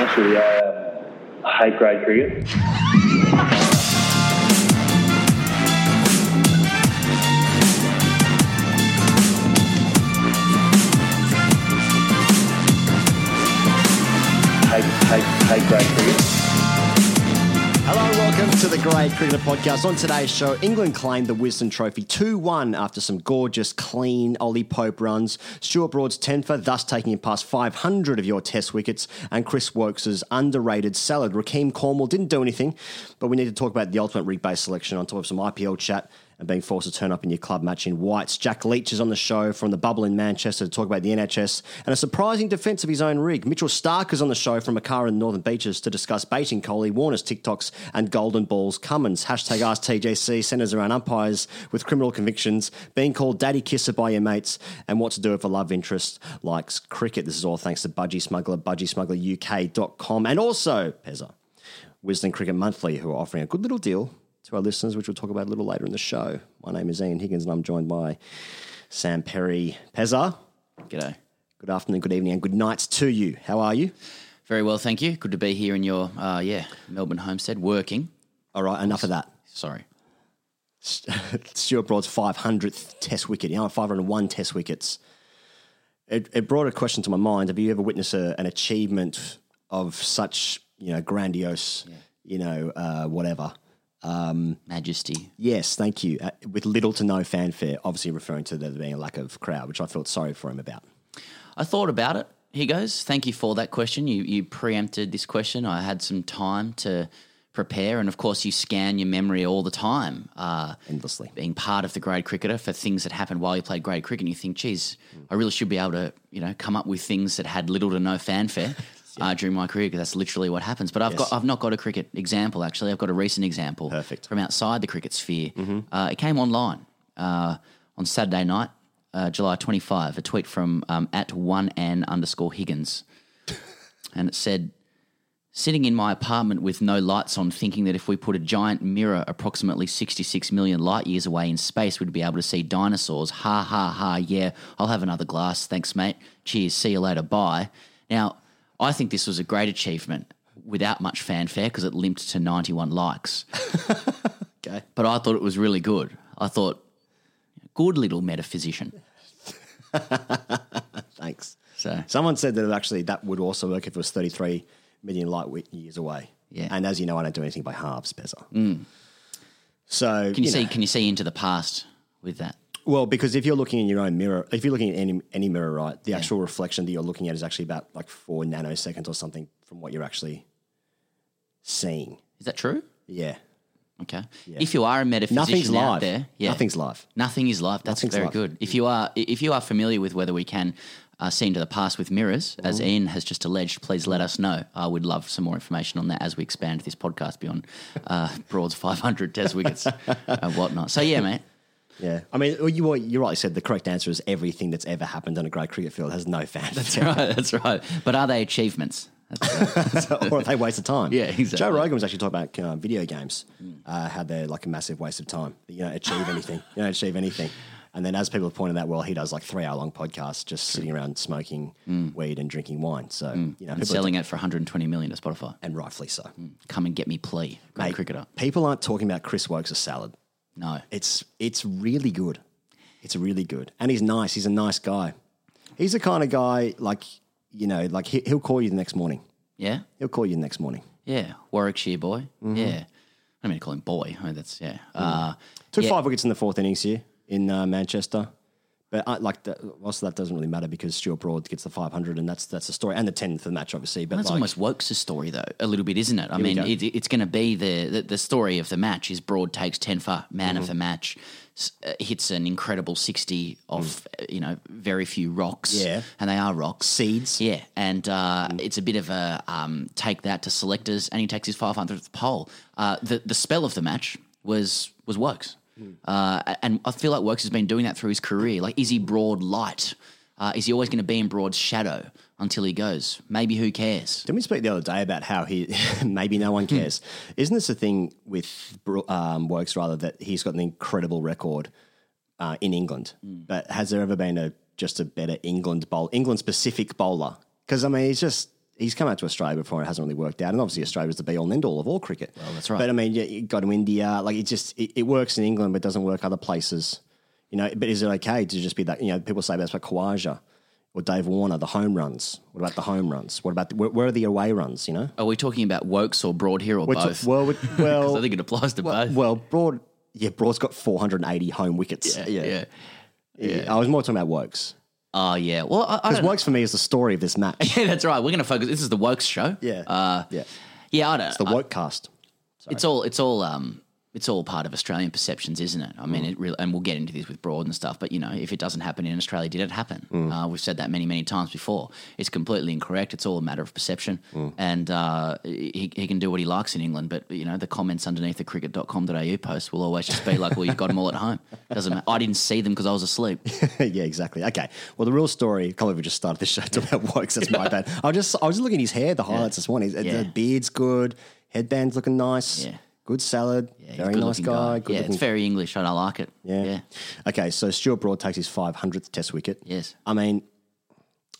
you, I, um, hate grade cricket. Hate, hate, hate grade cricket. Welcome to the Grade Cricketer Podcast. On today's show, England claimed the Wisden Trophy 2 1 after some gorgeous, clean Ollie Pope runs. Stuart Broad's 10 for, thus taking him past 500 of your test wickets. And Chris Woakes' underrated salad. Rahkeem Cornwall didn't do anything, but we need to talk about the ultimate rig selection on top of some IPL chat and being forced to turn up in your club match in whites. Jack Leach is on the show from the bubble in Manchester to talk about the NHS and a surprising defence of his own rig. Mitchell Starc is on the show from a car in the Northern Beaches to discuss baiting Kohli, Warner's TikToks, and Golden Balls Cummins. Hashtag Ask TGC centres around umpires with criminal convictions, being called daddy kisser by your mates, and what to do if a love interest likes cricket. This is all thanks to Budgy Smuggler, budgysmuggleruk.com, and also Pezza. Wisden Cricket Monthly, who are offering a good little deal to our listeners, which we'll talk about a little later in the show. My name is Ian Higgins, and I'm joined by Sam Perry Pezza. G'day. Good afternoon, good evening, and good night to you. How are you? Very well, thank you. Good to be here in your, uh, yeah, Melbourne homestead, working. All right, enough of that. Sorry. Stuart Broad's 500th Test wicket. You know, 501 Test wickets. It, it brought a question to my mind. Have you ever witnessed a, an achievement of such, you know, grandiose, you know, uh, whatever? Majesty. Yes, thank you. Uh, with little to no fanfare, obviously referring to there being a lack of crowd, which I felt sorry for him about. I thought about it. He goes. Thank you for that question. You, you preempted this question. I had some time to prepare. And of course, you scan your memory all the time. Uh, Endlessly. being part of the grade cricketer for things that happened while you played grade cricket, and you think, geez, I really should be able to, you know, come up with things that had little to no fanfare uh, during my career because that's literally what happens. But I've Yes. got, I've not got a cricket example actually. I've got a recent example, Perfect. from outside the cricket sphere. Uh, it came online uh, on Saturday night, uh, July twenty five. A tweet from um, at one an underscore Higgins, and it said sitting in my apartment with no lights on, thinking that if we put a giant mirror approximately 66 million light years away in space, we'd be able to see dinosaurs. Ha ha ha, yeah, I'll have another glass. Thanks, mate. Cheers. See you later. Bye. Now, I think this was a great achievement without much fanfare because it limped to 91 likes. Okay. But I thought it was really good. I thought, good little metaphysician. Thanks. So, Someone said that actually that would also work if it was 33 million light years away. Yeah. And as you know, I don't do anything by halves, Pezza. Hmm. So can you, see? know, Can you see into the past with that? Well, because if you're looking in your own mirror, if you're looking at any any mirror, right, the actual reflection that you're looking at is actually about like four nanoseconds or something from what you're actually seeing. Is that true? Yeah. Okay. If you are a metaphysician Nothing's out there, yeah, Nothing's live. Nothing is live. That's Nothing's very live. good. If you are if you are familiar with whether we can uh, see into the past with mirrors, as Ian has just alleged, please let us know. I would love some more information on that as we expand this podcast beyond uh, Broad's 500 test wickets and whatnot. So yeah, mate. Yeah. I mean, you what you rightly said. The correct answer is everything that's ever happened on a great cricket field has no fans. That's right. That's right. But are they achievements? Or are they waste of time? Yeah, exactly. Joe Rogan was actually talking about uh, video games, uh, how they're like a massive waste of time. You don't achieve anything. You don't achieve anything. And then, as people have pointed out, well, he does like three hour long podcasts just sitting around smoking weed and drinking wine. So, you know, and selling it for 120 million to Spotify. and rightfully so. Come and get me, plea. Great cricketer. People aren't talking about Chris Woakes' salad. No. It's it's really good. It's really good, and he's nice. He's a nice guy. He's the kind of guy like you know, like he, he'll call you the next morning. Yeah. He'll call you the next morning. Yeah. Warwickshire boy. Mm-hmm. Yeah. I mean, call him boy. I mean, that's yeah. Uh, Took Yeah. five wickets in the fourth innings here in uh, Manchester. But I, like, the, also that doesn't really matter because Stuart Broad gets the 500, and that's that's the story, and the 10 for the match, obviously. But That's like, almost Woakes' story, though, a little bit, isn't it? I mean, go. it, it's going to be the, the the story of the match is Broad takes ten for man Mm-hmm. of the match, uh, hits an incredible sixty off, uh, you know, very few rocks. Mm. Yeah. and they are rocks. seeds. Yeah, and uh, Mm. it's a bit of a um, take that to selectors, and he takes his 500th pole. Uh, the the spell of the match was was Wokes, Mm. uh, and I feel like Woakes has been doing that through his career. Like, is he broad light? Uh, is he always going to be in broad shadow until he goes? Maybe who cares? Didn't we speak the other day about how he maybe no one cares? Isn't this a thing with um, Woakes rather that he's got an incredible record uh, in England, but has there ever been a just a better England bowl, England specific bowler? Because I mean, he's just he's come out to Australia before and it hasn't really worked out. And obviously, Australia was the be all and end all of all cricket. Well, that's right. But I mean, yeah, you go to India, like it just it, it works in England, but doesn't work other places. You know, but is it okay to just be that? You know, people say that's about Khawaja or Dave Warner, the home runs. What about the home runs? What about the, where, where are the away runs? You know, Are we talking about Woakes or Broad here or We're both? well, we- well, I think it applies to well, both. well, Broad, yeah, Broad's got 480 home wickets. yeah, yeah. Yeah. I was more talking about Woakes. Oh, yeah. Well, I, I Because don't know. For me is the story of this match. Yeah, that's right. We're going to focus. This is the Woakes show. Yeah. Uh, yeah. yeah, I don't. It's the Woke cast. It's all it's all um it's all part of Australian perceptions, isn't it? I mean, Mm. it really, and we'll get into this with Broad and stuff. But you know, if it doesn't happen in Australia, did it happen? Mm. Uh, we've said that many, many times before. It's completely incorrect. It's all a matter of perception, Mm. and uh, he, he can do what he likes in England. But you know, the comments underneath the cricket.com.au post will always just be like, "Well, you've got them all at home." Doesn't matter. I didn't see them because I was asleep. yeah, exactly. Okay. Well, the real story. I can't believe we just started this show talking about Woakes. That's my bad. I was just I was just looking at his hair. The highlights this morning. His- Yeah. The beard's good. Headband's looking nice. Yeah. Good salad. Yeah, very nice guy. Yeah, Good it's very English, and I like it. Yeah. yeah. Okay. So Stuart Broad takes his 500th Test wicket. Yes. I mean,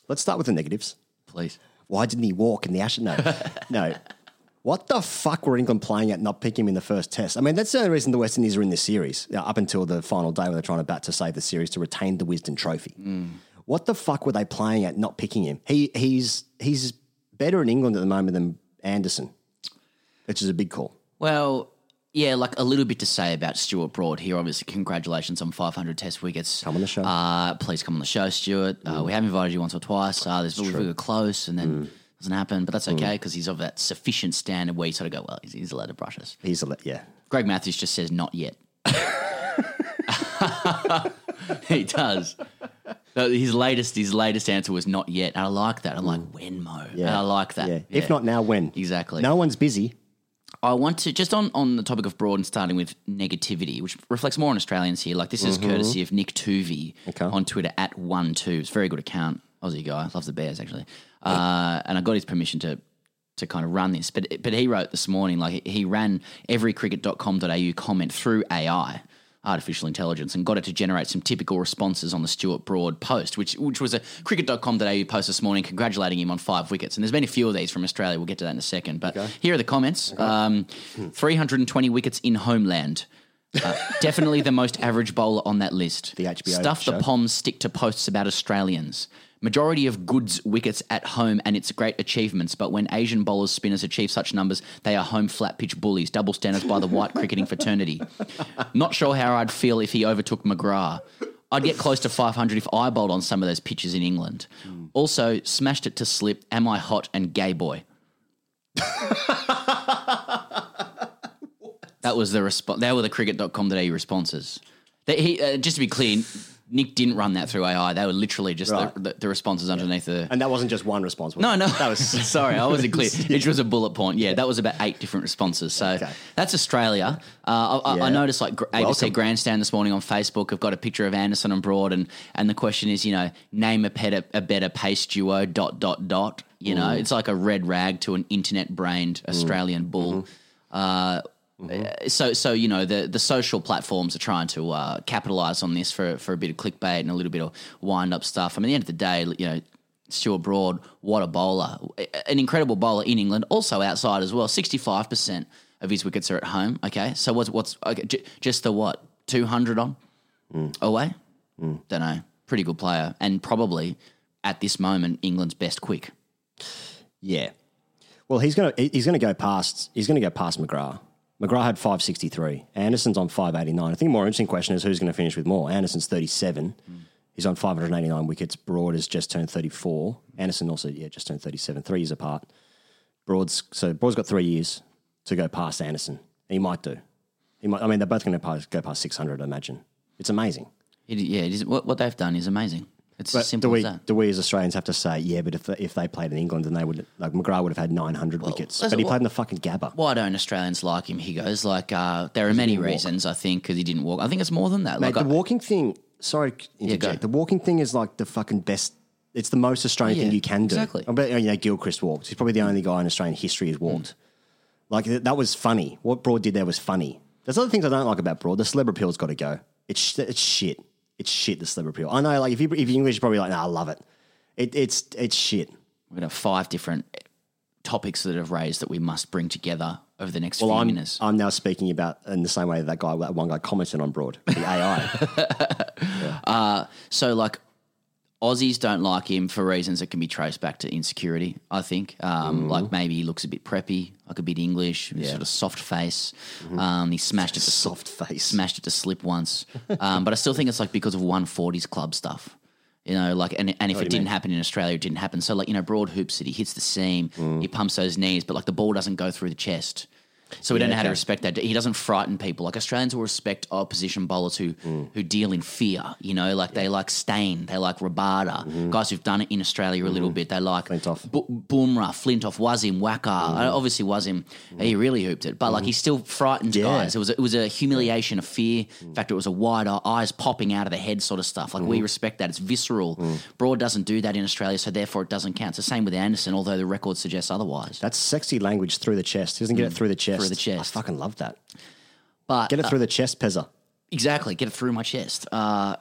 let's start with the negatives. Please. Why didn't he walk in the Ashes? No, no. What the fuck were England playing at not picking him in the first test? I mean, that's the only reason the West Indies are in this series uh, up until the final day when they're trying to bat to save the series to retain the Wisden Trophy. What the fuck were they playing at not picking him? He he's he's better in England at the moment than Anderson, which is a big call. Well, yeah, like a little bit to say about Stuart Broad here. Obviously, congratulations on 500 Test wickets. Come on the show. Uh, please come on the show, Stuart. Uh, we have invited you once or twice. Uh, there's we were close, and then doesn't happen, but that's okay because he's of that sufficient standard where you sort of go, well, he's, he's allowed to brush us. He's a le- yeah. Greg Matthews just says not yet. he does. His latest his latest answer was not yet. And I like that. I'm like, when Mo? Yeah. And I like that. Yeah. If not now, when? Exactly. No one's busy. I want to just on, on the topic of broad and starting with negativity, which reflects more on Australians here. Like this is courtesy of Nick Tuvey Okay. on Twitter at one two. It's a very good account. Aussie guy loves the Bears actually, uh, and I got his permission to to kind of run this. But but he wrote this morning like he ran every cricket.com.au comment through AI. Artificial intelligence and got it to generate some typical responses on the Stuart Broad post, which which was a cricket.com.au post this morning congratulating him on five wickets. And there's been a few of these from Australia. We'll get to that in a second. But here are the comments um, 320 wickets in homeland. Uh, definitely the most average bowler on that list. The HBO Stuff show. the Poms stick to posts about Australians. Majority of goods wickets at home and its great achievements, but when Asian bowlers spinners achieve such numbers, they are home flat pitch bullies, double standards by the white cricketing fraternity. Not sure how I'd feel if he overtook McGrath. I'd get close to 500 if I bowled on some of those pitches in England. Also, smashed it to slip. Am I hot and gay boy? that was the response. They were the cricket.com.au responses. He, uh, just to be clear, Nick didn't run that through AI. They were literally just Right. the, the, the responses underneath the. And that wasn't just one response. No, no. That was sorry, I wasn't clear. It was a bullet point. Yeah, that was about eight different responses. So Okay. that's Australia. Uh, I, Yeah. I noticed like ABC Welcome. Grandstand this morning on Facebook. I've got a picture of Anderson and Broad, and and the question is, you know, name a better a better pace duo. Dot dot dot. You know, it's like a red rag to an internet brained Australian bull. Uh, Mm-hmm. Uh, so so you know the the social platforms are trying to uh, capitalize on this for for a bit of clickbait and a little bit of wind up stuff. I mean, at the end of the day, you know. Stuart Broad, what a bowler. An incredible bowler in England, also outside as well. 65% of his wickets are at home. Okay. So what's, what's okay, j- just the what? 200 on mm. away? Mm. Don't know. Pretty good player. And probably at this moment, England's best quick. Yeah. Well, he's gonna he's gonna go past he's gonna go past McGrath. McGrath had five sixty three. Anderson's on five eighty nine. I think the more interesting question is who's going to finish with more. Anderson's thirty seven. He's on five hundred eighty nine wickets. Broad has just turned thirty four. Anderson also yeah just turned thirty seven. Three years apart. Broad's so Broad's got three years to go past Anderson. He might do. He might. I mean, they're both going to go past six hundred. I imagine. It's amazing. It, yeah, it is, what, what they've done is amazing. It's But as simple do we as that. do we as Australians have to say yeah? But if they, if they played in England, then they would like McGrath would have had nine hundred wickets. But he what- played in the fucking Gabba. Why don't Australians like him? He goes like, uh, there are many didn't walk. reasons. I think because he didn't walk. I think it's more than that. Mate, like, the I- walking thing. Sorry, interject. go. the walking thing is like the fucking best. It's the most Australian Yeah, thing you can do. exactly. I bet you know Gilchrist walked. He's probably the only guy in Australian history who's walked. Like th- that was funny. What Broad did there was funny. There's other things I don't like about Broad. The celeb appeal's got to go. It's sh- it's shit. It's shit. The celeb appeal. I know. Like if you if you're English, you're probably like, nah, I love it. It it's it's shit. we're gonna have five different topics that have raised that we must bring together over the next Well, few I'm, minutes. I'm now speaking about in the same way that guy, that one guy commented on Broad, the AI. Uh, so, like, Aussies don't like him for reasons that can be traced back to insecurity. I think, um, like maybe he looks a bit preppy, like a bit English, sort of soft face. Um, he smashed it to Soft face. smashed it to slip once, um, but I still think it's like because of 140s club stuff. You know, like, and, and if it didn't happen in Australia, it didn't happen. So, like, you know, broad hoops it, he hits the seam, he pumps those knees, but like the ball doesn't go through the chest. So we don't know how to respect that. He doesn't frighten people. Like Australians will respect opposition bowlers who mm. who deal in fear. You know, like they like Steyn, they like Rabada, mm-hmm. guys who've done it in Australia a little mm-hmm. bit. They like Flintoff. Bu- Bumrah, Flintoff, Wasim, Waqar. Mm-hmm. Uh, Obviously, Wasim, he really hooped it, but like he still frightens Yeah. guys. It was a, it was a humiliation, a fear. Mm. In fact, it was a wide eye- eyes popping out of the head sort of stuff. Like we respect that. It's visceral. Mm. Broad doesn't do that in Australia, so therefore it doesn't count. It's the same with Anderson, although the record suggests otherwise. That's sexy language through the chest. He doesn't get it through the chest. Through the chest. I fucking love that. But Get it through the chest, Pezza. Exactly, get it through my chest. Uh,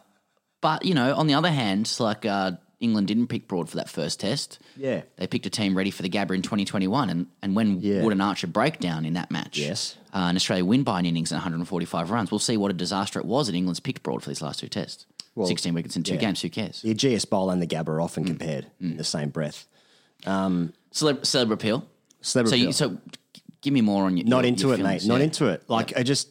but you know, on the other hand, like uh, England didn't pick Broad for that first test. Yeah. they picked a team ready for the Gabba in 2021, and and when Yeah. Wood and Archer break down in that match, Yes. uh, and Australia win by an innings and 145 runs, we'll see what a disaster it was that England's picked Broad for these last two tests. 16 wickets in two yeah. games. Who cares? The Ageas Bowl and the Gabba are Mm. often compared in the same breath. Celeb- Celeb appeal. Celeb so, you, so give me more on your Not your- into your it, feelings. mate. Not Yeah. into it. Like I just,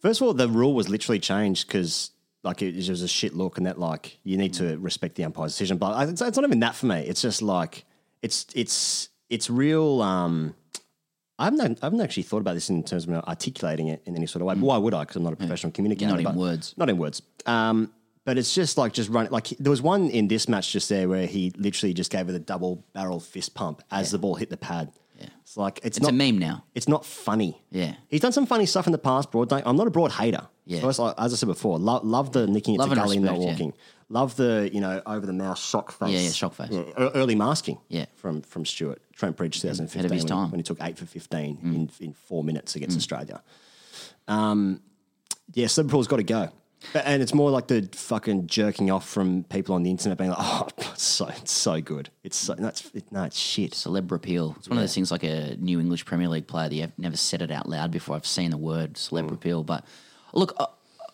first of all, the rule was literally changed because like it, it was a shit look, and that like you need to respect the umpire's decision. But I, it's, it's not even that for me. It's just like it's it's it's real. Um, I haven't, I haven't actually thought about this in terms of articulating it in any sort of way. But why would I? Because I'm not a professional communicator. Mm. Not in words. Not in words. Um, but it's just like just running. Like there was one in this match just there where he literally just gave it a double barrel fist pump as the ball hit the pad. Yeah. It's like it's, It's not a meme now. it's not funny. Yeah. He's done some funny stuff in the past, Broad. Don't- I'm not a Broad hater. Yeah. Like, as I said before, lo- love the nicking it to gully and not respect, yeah. walking. Love the, you know, over the mouth shock face. Yeah, yeah, shock face. e- early masking Yeah. from from Stuart. Trent Bridge 2015 Ahead of his when, time. Mm. when he took 8 for 15 in, in four minutes against Australia. Um, yeah, Liverpool's got to go. But- And it's more like the fucking jerking off from people on the internet being like, oh, it's so, it's so good. It's so, no, it's, it, no, it's shit. Celebrappeal. It's one of those things like a new English Premier League player that you've never said it out loud before. I've seen the word celeb Mm. but look, uh,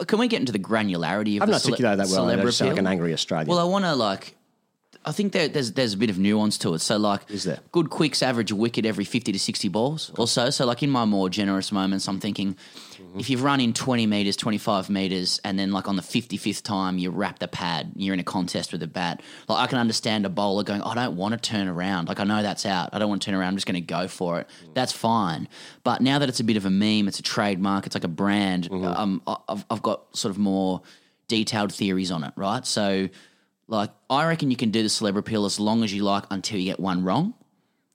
can we get into the granularity of I haven't cele- articulated that well. I celeb just sound like an angry Australian. Well, I want to like. I think there, there's there's a bit of nuance to it. So like, Is there? good quicks average a wicket every fifty to sixty balls or so. So like in my more generous moments, I'm thinking. If you've run in 20 meters, 25 meters, and then like on the 55th time you wrap the pad, you're in a contest with a bat. Like I can understand a bowler going, I don't want to turn around. Like I know that's out. I don't want to turn around. I'm just going to go for it. That's fine. But now that it's a bit of a meme, it's a trademark, it's like a brand. Um, I've, I've got sort of more detailed theories on it, right? So, like, I reckon you can do the celeb appeal as long as you like until you get one wrong.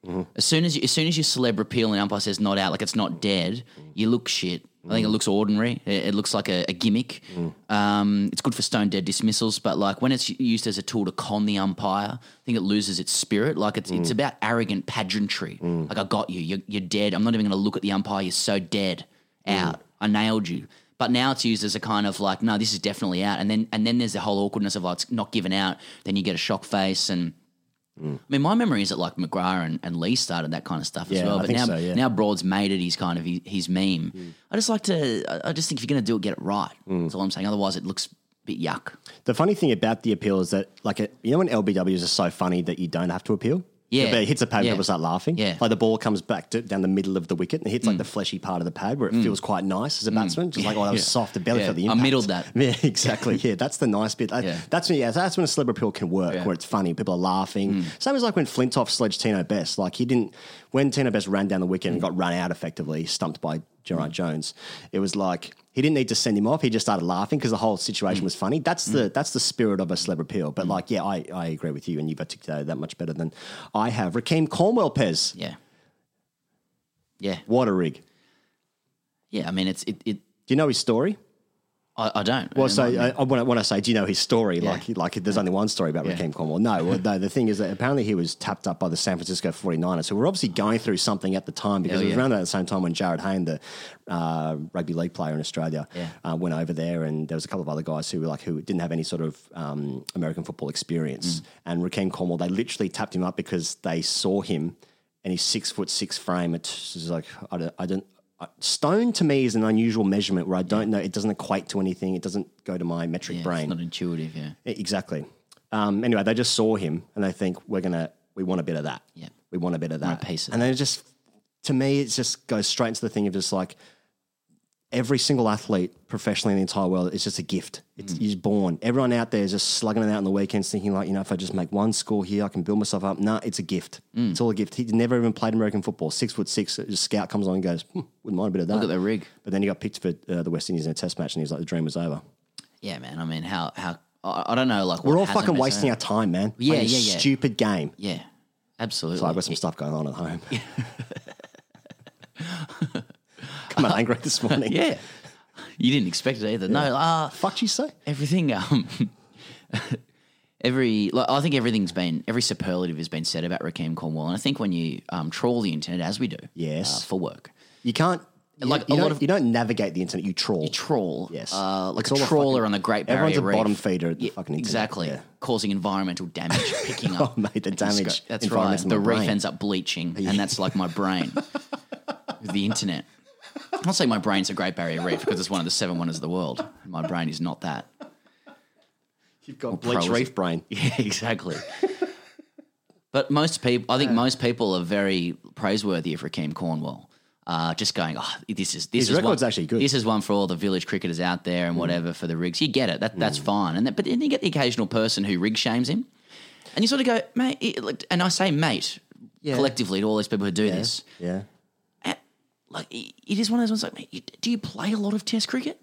Mm-hmm. As soon as you, as soon as you celeb appeal and umpire says not out, like it's not dead, you look shit. I think it mm. looks ordinary. It, it looks like a, a gimmick. Mm. Um, it's good for stone dead dismissals, but like when it's used as a tool to con the umpire, I think it loses its spirit. Like it's it's mm. about arrogant pageantry. Like I got you. You're, you're dead. I'm not even going to look at the umpire. You're so dead. Out. I nailed you. But now it's used as a kind of like, no, this is definitely out. And then and then there's the whole awkwardness of like it's not given out. Then you get a shock face and. I mean, my memory is that like McGrath and, and Lee started that kind of stuff as well. But now, so, yeah. now Broad's made it his kind of his, his meme. Hmm. I just like to. I- I just think if you're going to do it, get it right. Hmm. That's all I'm saying. Otherwise, it looks a bit yuck. The funny thing about the appeal is that, like, you know, when LBWs are so funny that you don't have to appeal. Yeah. but it hits a pad, Yeah. people start laughing. Yeah. Mm. like the ball comes back to, down the middle of the wicket and it hits like the fleshy part of the pad where it feels quite nice as a batsman. Just like, oh, that was Yeah. soft. The belly Yeah. for the I impact. middled that. Yeah, exactly. Yeah, that's the nice bit. I- Yeah. That's when, yeah, that's when a celeb appeal can work. Mm. where it's funny, people are laughing. Same as like when Flintoff sledged Tino Best. Like he didn't when Tino Best ran down the wicket and got run out effectively, stumped by Geraint Jones. It was like he didn't need to send him off. He just started laughing because the whole situation was funny. That's the that's the spirit of a celeb appeal. But like, yeah, I, I agree with you, and you've articulated that much better than I have. Rahkeem Cornwall Pez, Yeah. Yeah. what a rig. Yeah. I mean, it's it. it Do you know his story? I, I don't. Well, so. I, I, when, I, when I say, do you know his story? Yeah. Like, like there's only one story about Yeah. Rahkeem Cornwall. No, well, no, the thing is that apparently he was tapped up by the San Francisco 49ers. So we're obviously going through something at the time because Hell it was yeah. around at the same time when Jarryd Hayne, the uh, rugby league player in Australia, Yeah. uh, went over there, and there was a couple of other guys who were like who didn't have any sort of um, American football experience. Mm. And Rahkeem Cornwall, they literally tapped him up because they saw him and his six foot six frame. It's like I don't. I don't Stone to me is an unusual measurement where I don't know. It doesn't equate to anything. It doesn't go to my metric Yeah, brain. It's not intuitive, yeah. Exactly. Um, anyway, they just saw him and they think we're gonna we want a bit of that. Yeah. we want a bit of that. Piece of and then it just to me, it just goes straight into the thing of just like every single athlete professionally in the entire world is just a gift. It's Mm. he's born. Everyone out there is just slugging it out on the weekends, thinking like, you know, if I just make one score here, I can build myself up. Nah, it's a gift. Mm. It's all a gift. He never even played American football. Six foot six. A scout comes on and goes, hmm, wouldn't mind a bit of that. Look at the rig. But then he got picked for uh, the West Indies in a Test match, and he was like, the dream was over. Yeah, man. I mean, how how I, don't know. Like We're all fucking wasting our time, man. Yeah, yeah, yeah. Stupid game. Yeah, absolutely. So I've got some stuff going on at home. Come on, angry this morning. Yeah, you didn't expect it either. No, uh, Fuck you say? everything. Um, every like, I think everything's been every superlative has been said about Rahkeem Cornwall, and I think when you um, trawl the internet as we do, Yes. uh, for work, You can't. You, Like, a lot don't, of- you don't navigate the internet. You trawl. you trawl, Yes. uh, like It's a all a trawler fucking- on the Great Barrier everyone's a Reef. bottom feeder at the Yeah, fucking internet, exactly, yeah. causing environmental damage, picking up. Oh, mate, the damage That's environment's right. in The my reef brain. ends up bleaching, and that's like my brain with the internet. I'm not saying my brain's a Great Barrier Reef because it's one of the seven wonders of the world. My brain is not that. You've got bleach pros. reef brain. Yeah, exactly. but most people, I think most people are very praiseworthy of Rahkeem Cornwall. Uh, just going, oh, this is this His is record's one, actually good. Mm. This is one for all the village cricketers out there and whatever for the rigs. You get it, that that's fine. And that, but then you get the occasional person who rig shames him, and you sort of go, mate. It, like- and I say, mate, collectively to all these people who do this, Yeah. Like it is one of those ones. Like, mate, you, do you play a lot of Test cricket?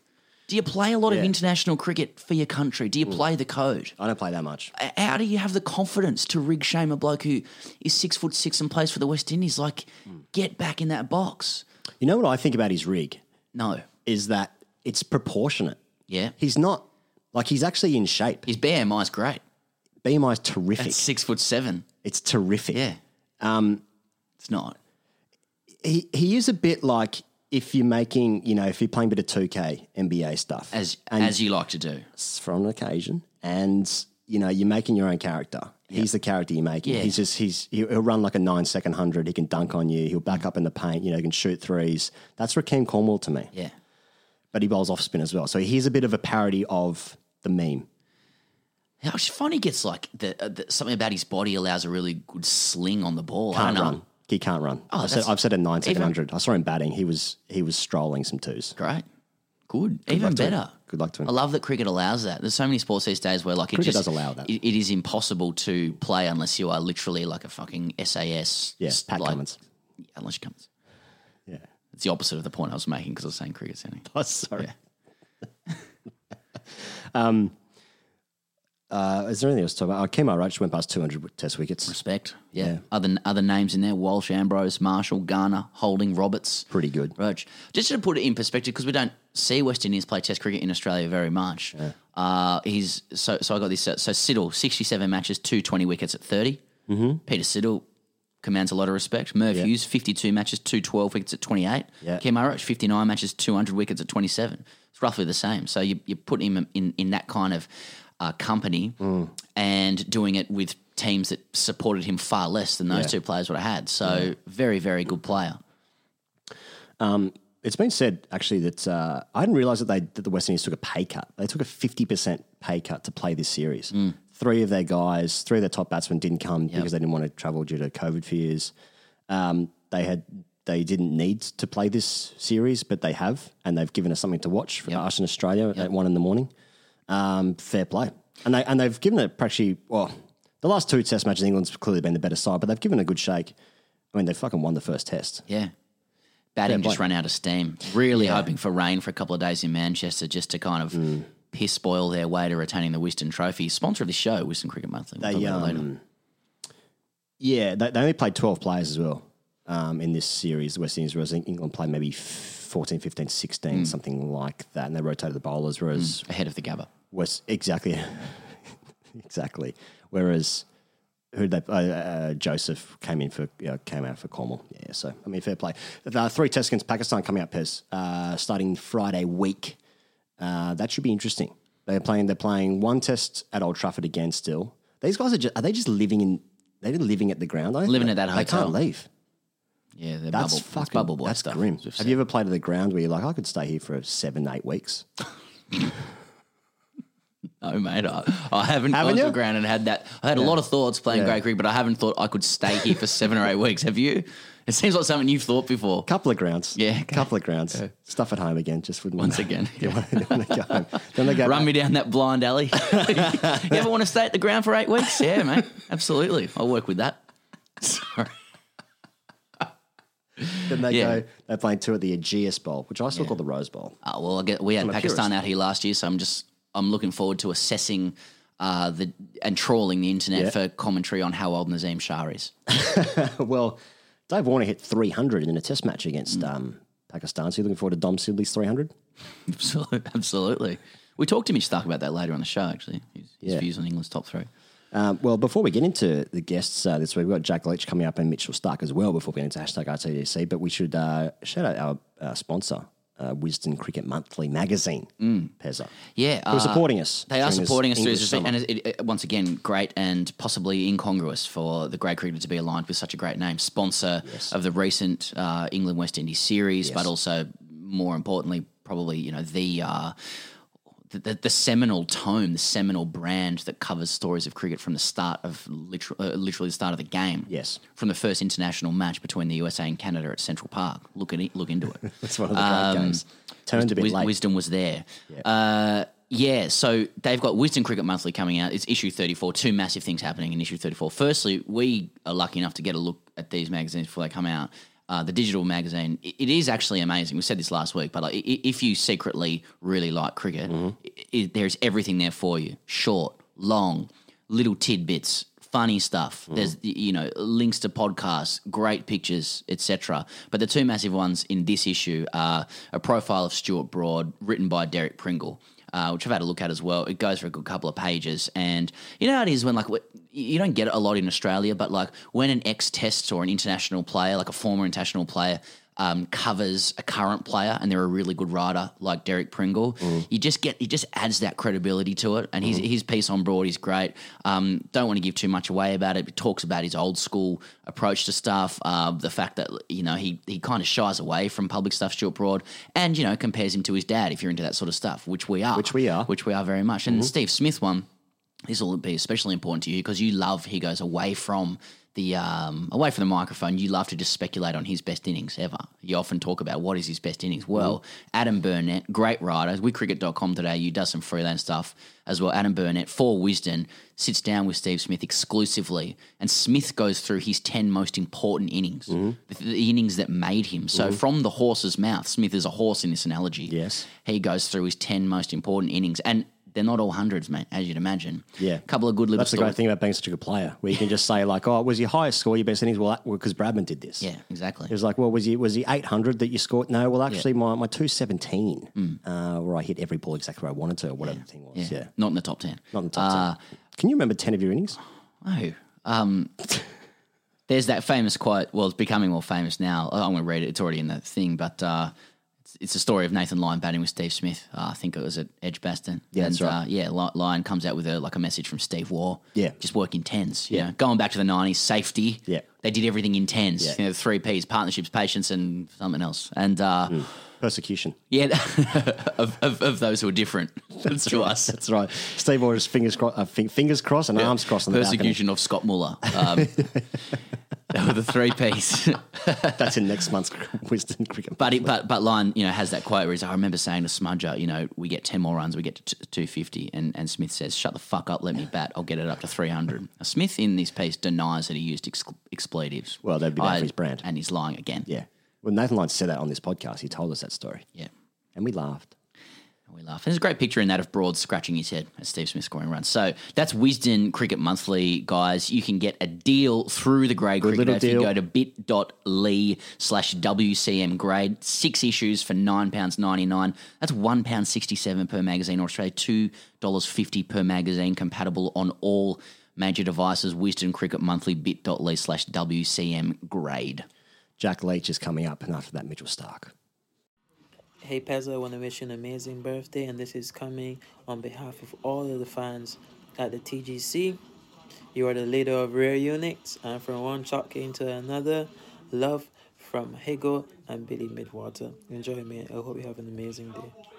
Do you play a lot of international cricket for your country? Do you play the code? I don't play that much. how do you have the confidence to rig shame a bloke who is six foot six and plays for the West Indies? Like, get back in that box. You know what I think about his rig No. is that it's proportionate. Yeah. He's not like he's actually in shape. His BMI is great. BMI is terrific. At six foot seven. it's terrific. Yeah. Um, it's not. He he is a bit like if you're making, you know, if you're playing a bit of 2K NBA stuff, As and as you like to do. for an occasion, and you know, you're making your own character. He's the character you're making. Yeah. He's just he's he'll run like a nine second hundred. He can dunk on you. He'll back up in the paint. You know, he can shoot threes. That's Rahkeem Cornwall to me. Yeah. But he bowls off spin as well. So he's a bit of a parody of the meme. I just find he gets like the, uh, the, something about his body allows a really good sling on the ball. Can't don't know. run. He can't run. Oh, I've, said, that's- I've said a nine second even- I saw him batting. He was he was strolling some twos. Great. Good. Even luck to him. better. Good luck to him. I love that cricket allows that. There's so many sports these days where like it Cricket just, does allow that. It, it is impossible to play unless you are literally like a fucking SAS. Yeah, Pat like, Cummins. Unless you Cummins. Yeah. It's the opposite of the point I was making because I was saying cricket sounding. Oh, sorry. Yeah. Um, Uh, is there anything else to talk about? Oh, Kemar Roach went past 200 test wickets. Respect. Yeah. Yeah. Other other names in there: Walsh, Ambrose, Marshall, Garner, Holding, Roberts, Pretty good. Roach. Just to put it in perspective, because we don't see West Indians play Test cricket in Australia very much. Uh, he's so so. I got this. Uh, so Siddle, sixty-seven matches, 220 wickets at 30 Mm-hmm. Peter Siddle commands a lot of respect. Merv Yeah. Hughes, fifty-two matches, two 12 wickets at twenty-eight. Yeah. Kim Roach, fifty-nine matches, two hundred wickets at twenty-seven. It's roughly the same. So you you put him in in that kind of uh, company Mm. and doing it with teams that supported him far less than those Yeah. two players would have had. So very very good player. It's been said actually that uh, I didn't realize that they that the West Indies took a pay cut. They took a 50% pay cut to play this series. Mm. Three of their guys, three of their top batsmen didn't come because they didn't want to travel due to COVID fears. Um, they had they didn't need to play this series, but they have, and they've given us something to watch for Yep. us in Australia at one in the morning. Um, fair play, and they and they've given it actually. Well, the last two Test matches, England's clearly been the better side, but they've given a good shake. I mean, they fucking won the first Test. Yeah. Batting just ran out of steam. Really hoping for rain for a couple of days in Manchester just to kind of Mm. piss spoil their way to retaining the Wisden Trophy. Sponsor of the show, Wisden Cricket Monthly. We'll They, um, yeah, they, they only played 12 players as well um, in this series. The West Indies, whereas England played maybe 14, 15, 16, Hmm. something like that. And they rotated the bowlers, whereas Ahead of the Gabba. Was, exactly, exactly. Whereas who they, uh, uh, Joseph came in for, came out for Cornwall. Yeah, so, I mean, fair play. The three tests against Pakistan coming up, Pez, uh, starting Friday week. Uh, that should be interesting. They're playing. They're playing one test at Old Trafford again. Still, these guys are. Just, are they just living in? They're living at the ground. I Living at that They can't leave. Yeah, they're That's bubble, fucking that's bubble boy That's stuff. grim. said. you ever played at the ground where you're like, I could stay here for seven, eight weeks? No, mate. I, I haven't Haven't gone to you? the ground and had that. I had a lot of thoughts playing grade cricket, but I haven't thought I could stay here for seven or eight weeks. Have you? It seems like something you've thought before. Couple of grounds. Yeah, okay. couple of grounds. Stuff at home again. Just wouldn't Once again. to, want to go home. Then they go Run me down that blind alley. you ever want to stay at the ground for eight weeks? Yeah, mate. Absolutely. I'll work with that. Sorry. Then they Yeah. go. They're playing two at the Ageas Bowl, which I still call the Rose Bowl. Uh, well, I get, we had I'm Pakistan out here last year, so I'm just I'm looking forward to assessing uh, the and trawling the internet Yeah. for commentary on how old Naseem Shah is. well, Dave Warner hit 300 in a Test match against Mm. um, Pakistan. So you're looking forward to Dom Sibley's 300? Absolutely, absolutely. We talked to Mitch Starc about that later on the show. Actually, his, his Yeah. views on England's top three. Um, well, before we get into the guests uh, this week, we've got Jack Leach coming up and Mitchell Starc as well before we get into hashtag RTDC. But we should uh, shout out our uh, sponsor, uh, Wisden Cricket Monthly magazine, Pezza. Yeah, Who are uh, supporting us. They are supporting us through this, and it, it, once again, great and possibly incongruous for the great Cricketer to be aligned with such a great name, sponsor of the recent uh, England West Indies series, but also more importantly, probably you know the. The, the, the seminal tome, the seminal brand that covers stories of cricket from the start of literal, uh, literally the start of the game. Yes. from the first international match between the USA and Canada at Central Park. Look at it, look into it. It's one of the great games. Turned a bit Wis- late. Wisdom was there. Uh, yeah, so they've got Wisden Cricket Monthly coming out. It's issue 34. Two massive things happening in issue 34. Firstly, we are lucky enough to get a look at these magazines before they come out. Uh, the digital magazine, i- it is actually amazing. We said this last week, but like, if you secretly really like cricket, Mm-hmm. i i there's everything there for you. Short, long, little tidbits, funny stuff. Mm-hmm. There's you know links to podcasts, great pictures, etc. But the two massive ones in this issue are a profile of Stuart Broad, written by Derek Pringle. Uh, which I've had a look at as well. It goes for a good couple of pages, and you know how it is when like you don't get it a lot in Australia, but like when an ex-test or an international player, like a former international player, um, covers a current player and they're a really good writer like Derek Pringle, you just get he just adds that credibility to it. And his his piece on Broad is great. Um, don't want to give too much away about it. But talks about his old school approach to stuff, uh, the fact that you know he he kind of shies away from public stuff, Stuart Broad, and you know compares him to his dad if you're into that sort of stuff, which we are, Which we are. which we are very much. And the Steve Smith one this will be especially important to you because you love he goes away from the um, away from the microphone. You love to just speculate on his best innings ever. You often talk about what is his best innings. Well, Adam Burnett, great writer, with cricket.com today, you does some freelance stuff as well. Adam Burnett for Wisden sits down with Steve Smith exclusively, and Smith goes through his ten most important innings, the, the innings that made him. So from the horse's mouth, Smith is a horse in this analogy. Yes. he goes through his ten most important innings and. They're not all hundreds, mate, as you'd imagine. Yeah. A couple of good little That's the great stories. thing about being such a good player, where you can just say like, "Oh, was your highest score your best innings?" Well, because Bradman did this. Yeah, exactly. It was like, well, was he was he eight hundred that you scored? No, well, actually, my my two seventeen, uh, where I hit every ball exactly where I wanted to, or whatever the thing was. Yeah, Not in the top 10. not in the top ten. Can you remember ten of your innings? Oh. Um, there's that famous quote. Well, it's becoming more famous now. I'm going to read it. It's already in the thing, but uh, it's, a story of Nathan Lyon batting with Steve Smith. Uh, I think it was at Edgbaston. Yeah, and, that's right. Uh, yeah, Lyon comes out with a like a message from Steve Waugh. Yeah. just work in tens. Yeah, Yeah. going back to the '90s, safety. Yeah. they did everything in tens. Yeah. You know, the three P's: partnerships, patience, and something else. And uh, Mm. Persecution. yeah, of, of, of those who are different that's to us. That's right. Steve Order's fingers crossed, uh, fingers crossed, and arms crossed on the balcony. Persecution of Scott Muller. Um, were the three piece. That's in next month's Wisden Cricket. But it, but but Lyon, you know, has that quote where he's, I remember saying to Smudger, you know, we get ten more runs, we get to two fifty, and and Smith says, "Shut the fuck up, let me bat, I'll get it up to three hundred. Smith in this piece denies that he used ex- expletives. Well, that'd be bad I- for his brand. and he's lying again. yeah. Well, Nathan Lyon said that on this podcast. He told us that story, yeah. and we laughed. And we laugh. There's a great picture in that of Broad scratching his head as Steve Smith scoring runs. So that's Wisden Cricket Monthly, guys. You can get a deal through the grade cricket little if you deal. go to bit.ly slash WCM grade. Six issues for £9.99. That's £1.67 per magazine or Australia $2.50 per magazine, compatible on all major devices. Wisden Cricket Monthly, bit.ly slash WCM grade. Jack Leach is coming up, and after that, Mitchell Starc. Hey Pezzo, I want to wish you an amazing birthday, and this is coming on behalf of all of the fans at the TGC. You are the leader of rare units, and from one shot game to another, love from Higo and Billy Midwater. Enjoy, man. I hope you have an amazing day.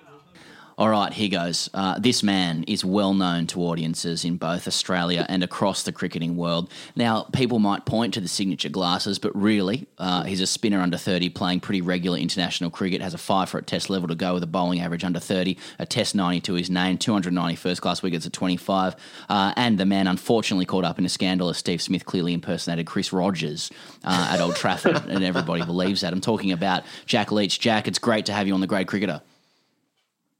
All right, here goes. Uh, this man is well known to audiences in both Australia and across the cricketing world. Now, people might point to the signature glasses, but really, uh, he's a spinner under 30 playing pretty regular international cricket, has a five for at test level to go with a bowling average under 30, a test 90 to his name, 290 first class wickets at 25, uh, and the man unfortunately caught up in a scandal as Steve Smith clearly impersonated Chris Rogers uh, at Old Trafford, and everybody believes that. I'm talking about Jack Leach. Jack, it's great to have you on the Grade Cricketer.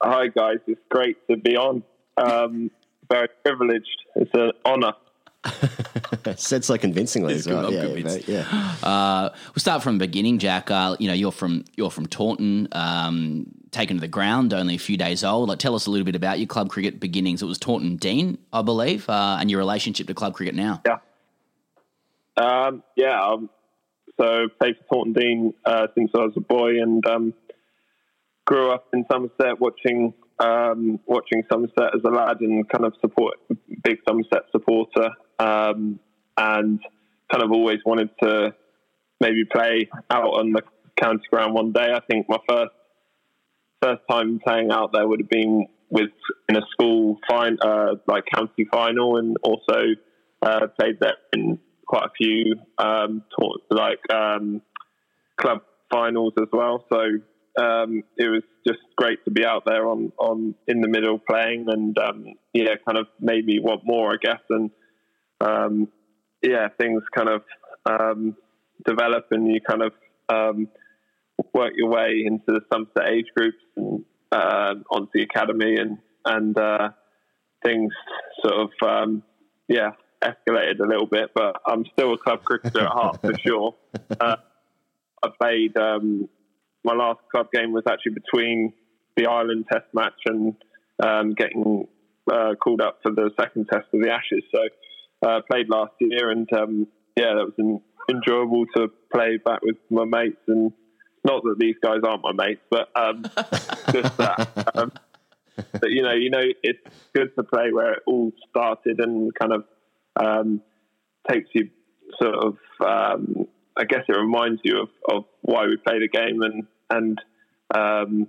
Hi guys, it's great to be on. Um, very privileged. It's an honour. Said so convincingly as well. good, I'm Yeah, convinced. very- yeah. Uh, we'll start from the beginning, Jack. Uh, you know, you're from you're from Taunton, um, taken to the ground, only a few days old. Like, tell us a little bit about your club cricket beginnings. It was Taunton Deane, I believe, uh, and your relationship to club cricket now. Yeah. Um, yeah. Um, so played for Taunton Deane uh, since I was a boy, and um, grew up in Somerset, watching um, watching Somerset as a lad, and kind of support big Somerset supporter, um, and kind of always wanted to maybe play out on the county ground one day. I think my first first time playing out there would have been with in a school fine uh, like county final, and also uh, played there in quite a few um, like um, club finals as well. So um, it was just great to be out there on, on in the middle playing, and um, yeah, kind of made me want more, I guess. And um, yeah, things kind of um, develop, and you kind of um, work your way into the Somerset age groups and uh, onto the academy, and and uh, things sort of um, yeah escalated a little bit. But I'm still a club cricketer at heart for sure. Uh, I played um, my last club game was actually between the Ireland Test match and um, getting uh, called up for the second Test of the Ashes. So uh, played last year, and um, yeah, that was en- enjoyable to play back with my mates. And not that these guys aren't my mates, but um, just that. Um, but you know, you know, it's good to play where it all started and kind of um, takes you sort of. I guess it reminds you of, of why we play the game and and um,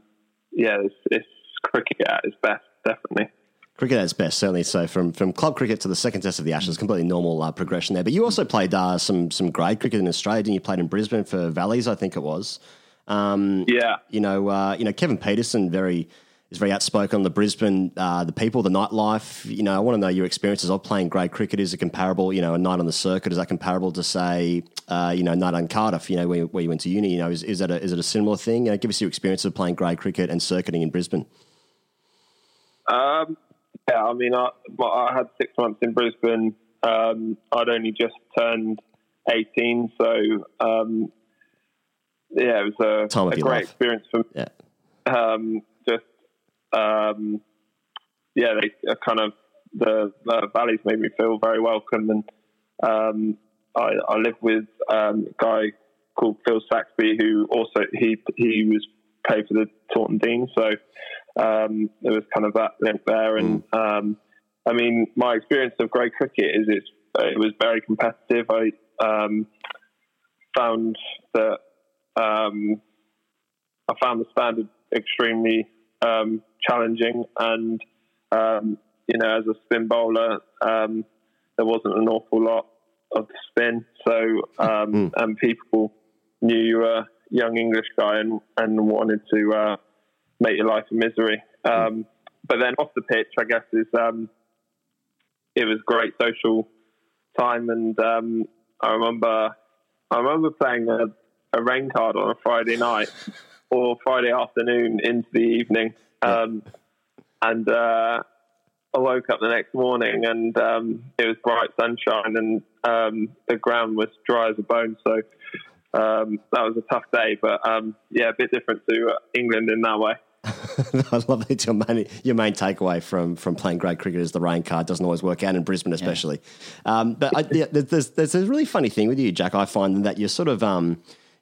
yeah, it's, it's cricket at its best, definitely. Cricket at its best, certainly. So from, from club cricket to the second test of the Ashes, completely normal uh, progression there. But you also played uh, some some grade cricket in Australia. Didn't you played in Brisbane for Valleys, I think it was. Um, Yeah, you know, uh, you know, Kevin Pietersen very is very outspoken on the Brisbane, uh, the people, the nightlife. You know, I want to know your experiences of playing grade cricket. Is it comparable? You know, a night on the circuit is that comparable to say, uh, you know, night on Cardiff? You know, where, where you went to uni. You know, is, is that a, is it a similar thing? You know, give us your experience of playing grade cricket and circuiting in Brisbane. Um, yeah, I mean, I, well, I had six months in Brisbane. Um, I'd only just turned 18, so um, yeah, it was a, a great life. experience for me. Yeah. Um, um, yeah, they uh, kind of, the, the valleys made me feel very welcome. And um, I, I lived with um, a guy called Phil Saxby, who also, he, he was paid for the Taunton Deane. So um, there was kind of that link there. And um, I mean, my experience of grade cricket is it's, it was very competitive. I um, found that um, I found the standard extremely um, challenging, and um, you know, as a spin bowler, um, there wasn't an awful lot of spin. So, um, and people knew you were a young English guy and, and wanted to uh, make your life a misery. Um, but then off the pitch, I guess is um, it was great social time, and um, I remember I remember playing a, a rain card on a Friday night or Friday afternoon into the evening, um, and uh, I woke up the next morning and um, it was bright sunshine and um, the ground was dry as a bone. So um, that was a tough day, but um, yeah, a bit different to England in that way. I love that your main, your main takeaway from, from playing great cricket is the rain card doesn't always work out in Brisbane, especially. Um, but I, yeah, there's, there's a really funny thing with you, Jack. I find that you're sort of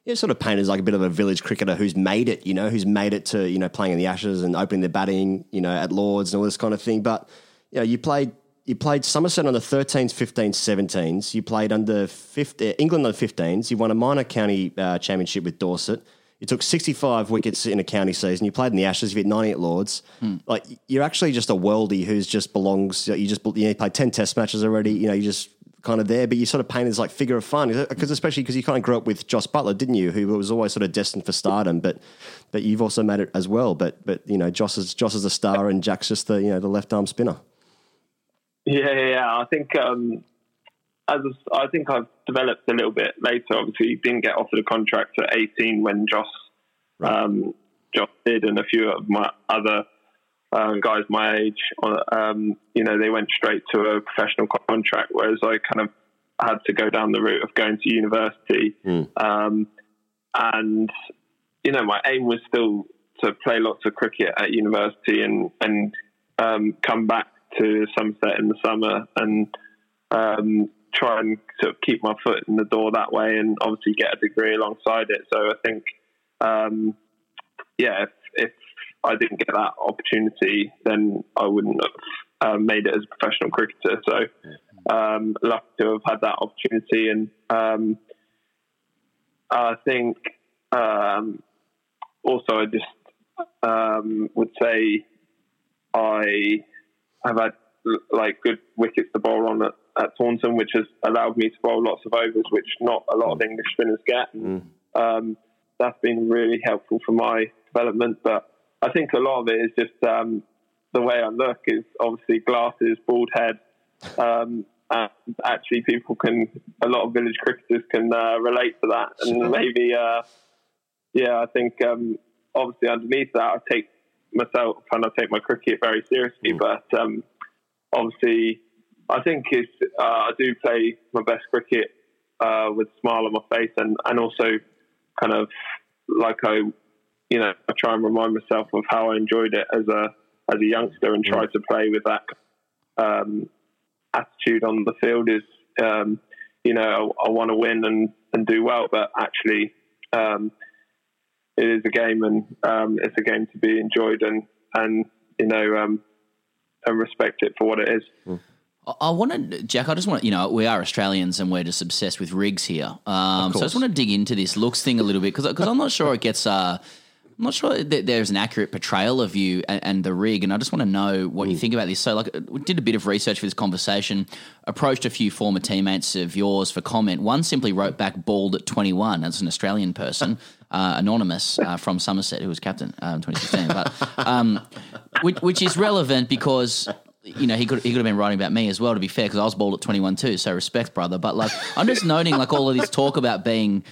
you're sort of painted as like a bit of a village cricketer who's made it. You know, who's made it to you know playing in the Ashes and opening their batting, you know, at Lords and all this kind of thing. But you know, you played you played Somerset under 13s, 15s, 17s. You played under 50, England under 15s. You won a minor county uh, championship with Dorset. You took 65 wickets in a county season. You played in the Ashes. You hit 90 at Lords. Like you're actually just a worldie who's just belongs. You just you, know, you played 10 Test matches already. You know, you just kind of there, but you sort of painted as like figure of fun because especially because you kind of grew up with Jos Buttler, didn't you? Who was always sort of destined for stardom, but but you've also made it as well. But but you know, Jos is Jos is a star and Jack's just the you know the left arm spinner. Yeah, yeah. I think um, as a, I think I've developed a little bit later. Obviously, didn't get offered a contract at 18 when Jos um, Jos did, and a few of my other um, guys my age, um, you know, they went straight to a professional contract, whereas I kind of had to go down the route of going to university. Um, and you know, my aim was still to play lots of cricket at university and and um, come back to Somerset in the summer and um, try and sort of keep my foot in the door that way, and obviously get a degree alongside it. So I think, um, yeah, if, if I didn't get that opportunity, then I wouldn't have um, made it as a professional cricketer. So um, lucky to have had that opportunity, and um, I think um, also I just um, would say I have had like good wickets to bowl on at, at Taunton, which has allowed me to bowl lots of overs, which not a lot of English spinners get. Um, that's been really helpful for my development. But I think a lot of it is just um, the way I look is obviously glasses, bald head. Um, and actually, people can, a lot of village cricketers can uh, relate to that. And maybe, uh, yeah, I think um, obviously underneath that, I take myself and I take my cricket very seriously. But um, obviously, I think it's, uh, I do play my best cricket uh, with a smile on my face and, and also kind of like I, you know, I try and remind myself of how I enjoyed it as a as a youngster and try to play with that um, attitude on the field. Is um, you know, I, I want to win and and do well, but actually, um, it is a game and um, it's a game to be enjoyed and and you know um, and respect it for what it is. I- want to, Jack, I just want to, you know, we are Australians and we're just obsessed with rigs here. Um, so I just want to dig into this looks thing a little bit because I'm not sure it gets, uh, I'm not sure that there's an accurate portrayal of you and, and the rig. And I just want to know what you think about this. So, like, we did a bit of research for this conversation, approached a few former teammates of yours for comment. One simply wrote back bald at 21. That's an Australian person, uh, anonymous uh, from Somerset, who was captain in 2016. But, um, which, which is relevant because you know, he could he could have been writing about me as well. To be fair, because I was bald at twenty one too. So respect, brother. But like, I'm just noting like all of this talk about being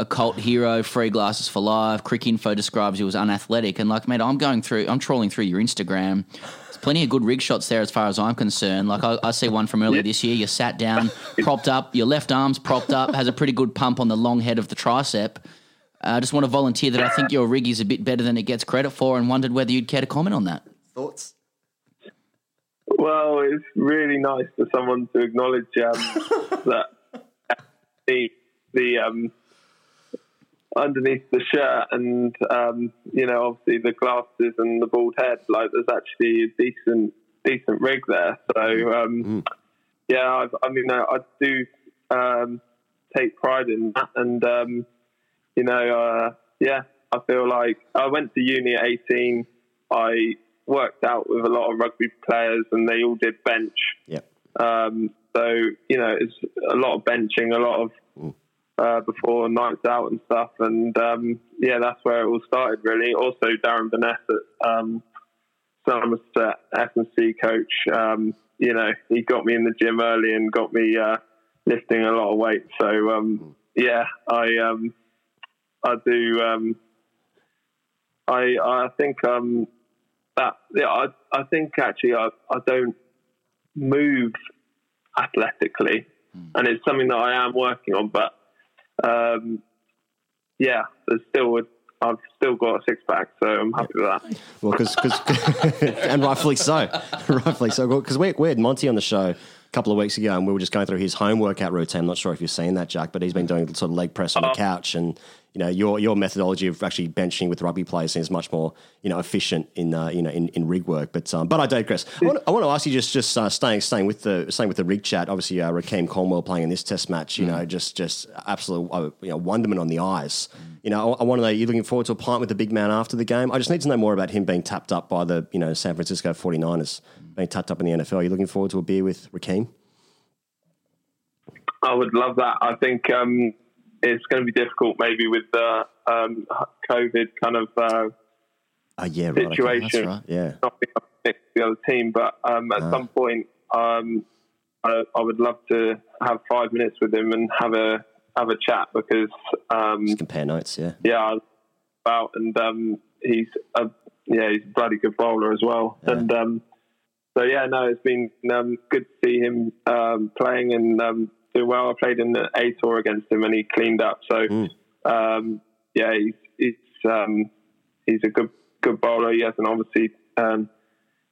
a cult hero, free glasses for life. Cricinfo describes you as unathletic, and like, mate, I'm going through, I'm trawling through your Instagram. There's plenty of good rig shots there, as far as I'm concerned. Like, I, I see one from earlier this year. You sat down, propped up, your left arm's propped up, has a pretty good pump on the long head of the tricep. Uh, I just want to volunteer that I think your rig is a bit better than it gets credit for, and wondered whether you'd care to comment on that. Thoughts? Well, it's really nice for someone to acknowledge um, that the the um, underneath the shirt and um, you know obviously the glasses and the bald head, like there's actually a decent decent rig there. So um, yeah, I, I mean I, I do um, take pride in that, and um, you know uh, yeah, I feel like I went to uni at 18. I worked out with a lot of rugby players, and they all did bench. Yeah. Um, so you know, it's a lot of benching, a lot of uh, before nights out and stuff, and um, yeah, that's where it all started. Really. Also, Darren Veness, um, Somerset S&C coach. Um, you know, he got me in the gym early and got me uh, lifting a lot of weight. So um, yeah, I um, I do. Um, I I think um, that yeah, I I think actually I I don't move athletically, and it's something that I am working on. But um, yeah, there's still a, I've still got a six pack, so I'm happy with that. Well, because and rightfully so, rightfully so. Because we, we had Monty on the show a couple of weeks ago, and we were just going through his home workout routine. I'm not sure if you've seen that, Jack, but he's been doing sort of leg press on the couch, and you know your your methodology of actually benching with rugby players seems much more you know efficient in uh, you know in, in rig work. But um, but I digress. I want, I want to ask you just just uh, staying staying with the staying with the rig chat. Obviously, uh, Rahkeem Cornwall playing in this Test match. You know, just just absolute uh, you know wonderment on the eyes. You know, I, I want to know you looking forward to a pint with the big man after the game. I just need to know more about him being tapped up by the you know San Francisco 49ers, being tapped up in the NFL. Are you looking forward to a beer with Rahkeem? I would love that. I think um, it's going to be difficult, maybe with the um, COVID kind of uh, Oh yeah, right. okay. situation. right. Yeah. Not being able to the other team, but um, at Ah. some point, um, I, I would love to have five minutes with him and have a have a chat because um, compare notes. Yeah. yeah, about and um, he's a yeah he's a bloody good bowler as well. Yeah. And um, so yeah, no, it's been um, good to see him um, playing and doing well. I played in the A tour against him and he cleaned up. So Mm. um, yeah, he's he's um, he's a good good bowler. He hasn't obviously um,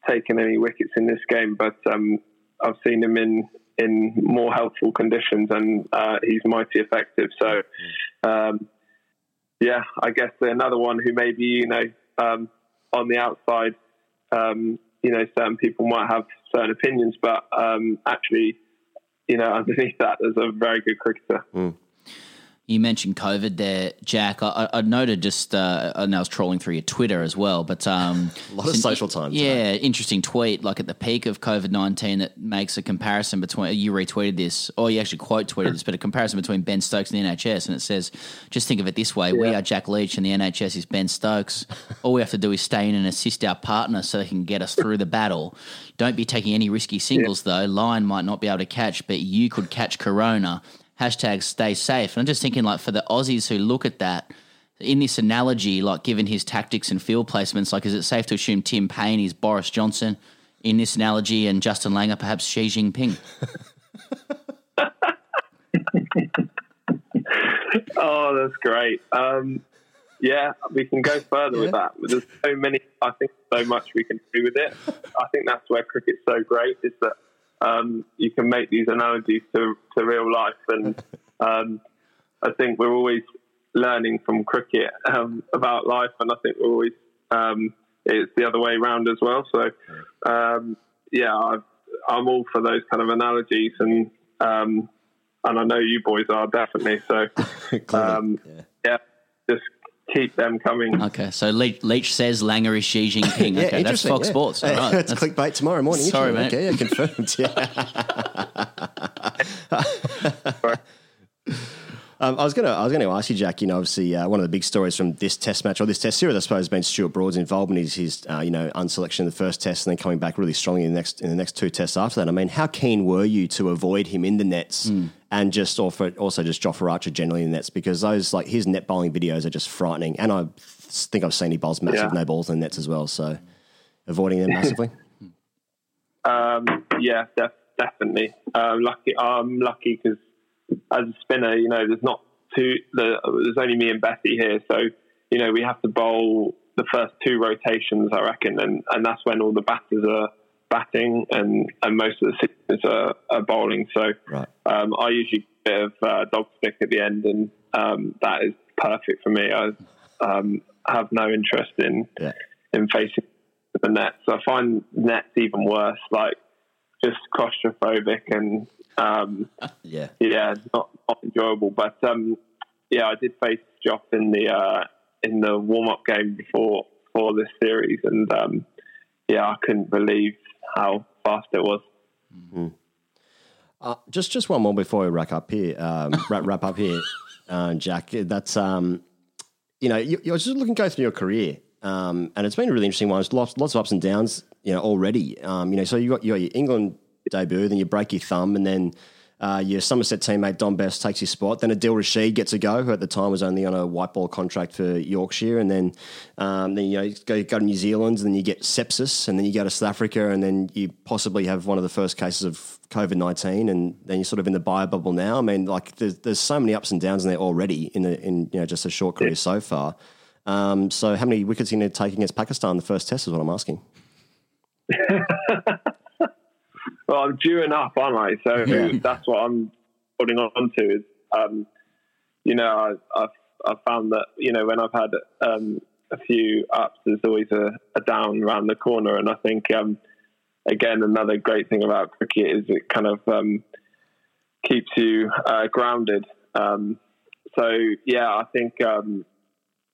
taken any wickets in this game, but um, I've seen him in in more helpful conditions and uh, he's mighty effective. So. Um, yeah, I guess another one who maybe you know um, on the outside, um, you know, certain people might have certain opinions, but um, actually, you know, underneath that, there's a very good cricketer. Hmm. You mentioned COVID there, Jack. I, I- noted just, uh, and I was trolling through your Twitter as well, but um, A lot of social time Yeah, interesting tweet. Like at the peak of COVID nineteen, that makes a comparison between. You retweeted this, or you actually quote tweeted this, but a comparison between Ben Stokes and the NHS, and it says, just think of it this way: we are Jack Leach, and the NHS is Ben Stokes. All we have to do is stay in and assist our partner so they can get us through the battle. Don't be taking any risky singles though. Line might not be able to catch, but you could catch Corona hashtag stay safe. And I'm just thinking, like, for the Aussies who look at that, in this analogy, like, given his tactics and field placements, like, is it safe to assume Tim Paine is Boris Johnson in this analogy and Justin Langer perhaps Xi Jinping? Oh, that's great. Um, yeah, we can go further with that. There's so many. I think so much we can do with it. I think that's where cricket's so great is that um, you can make these analogies to, to real life, and um, I think we're always learning from cricket um, about life, and I think we're always um, it's the other way around as well. So um, yeah, I've, I'm all for those kind of analogies, and um, and I know you boys are definitely so. Um, yeah. yeah, just keep them coming. Okay, so Leach, Leach says Langer is Xi Jinping. Yeah, okay, that's interesting, Fox yeah. Sports. All Hey, right. That's, That's- clickbait tomorrow morning. Sorry, isn't mate. Okay, yeah, confirmed. Yeah. Um, I was gonna, I was gonna ask you, Jack. You know, obviously, uh, one of the big stories from this Test match or this Test series, I suppose, has been Stuart Broad's involvement. Is his, uh, you know, unselection in the first Test and then coming back really strongly in the next in the next two Tests after that. I mean, how keen were you to avoid him in the nets and just or for, also just Jofra Archer generally in nets because those like his net bowling videos are just frightening, and I think I've seen he bowls massive Yeah. no balls in nets as well. So avoiding them massively. Um, yeah, def- definitely. Um, lucky, I'm lucky because as a spinner, you know, there's not two. The, there's only me and Betty here, so you know we have to bowl the first two rotations, I reckon, and, and that's when all the batters are batting and, and most of the seamers are, are bowling. So Right. um, I usually get a bit of uh, dog stick at the end, and um, that is perfect for me. I um, have no interest in Yeah. in facing the nets. I find nets even worse, like just claustrophobic and um, Yeah. yeah, not, not enjoyable. But um, yeah, I did face Joff in the uh, in the warm up game before for this series, and um, yeah, I couldn't believe how fast it was. Uh, just just one more before we wrap up here. Um, wrap, wrap up here, uh, Jack. That's um, you know, you, you're just looking go through your career, um, and it's been a really interesting one. There's lots lots of ups and downs, you know, already. Um, you know, so you you got your England debut, then you break your thumb, and then. Uh, your Somerset teammate Dom Bess takes your spot. Then Adil Rashid gets a go, who at the time was only on a white ball contract for Yorkshire. And then, um, then you know, you go, go to New Zealand, and then you get sepsis, and then you go to South Africa, and then you possibly have one of the first cases of COVID nineteen, and then you're sort of in the bio bubble now. I mean, like there's, there's so many ups and downs in there already in the, in you know just a short career so far. Um, so how many wickets are you going to take against Pakistan in the first test is what I'm asking. Well, I'm due enough, aren't I? So Yeah. that's what I'm holding on to. Is um, you know, I, I've I've found that you know when I've had um, a few ups, there's always a, a, down around the corner, and I think um, again another great thing about cricket is it kind of um, keeps you uh, grounded. Um, so yeah, I think um,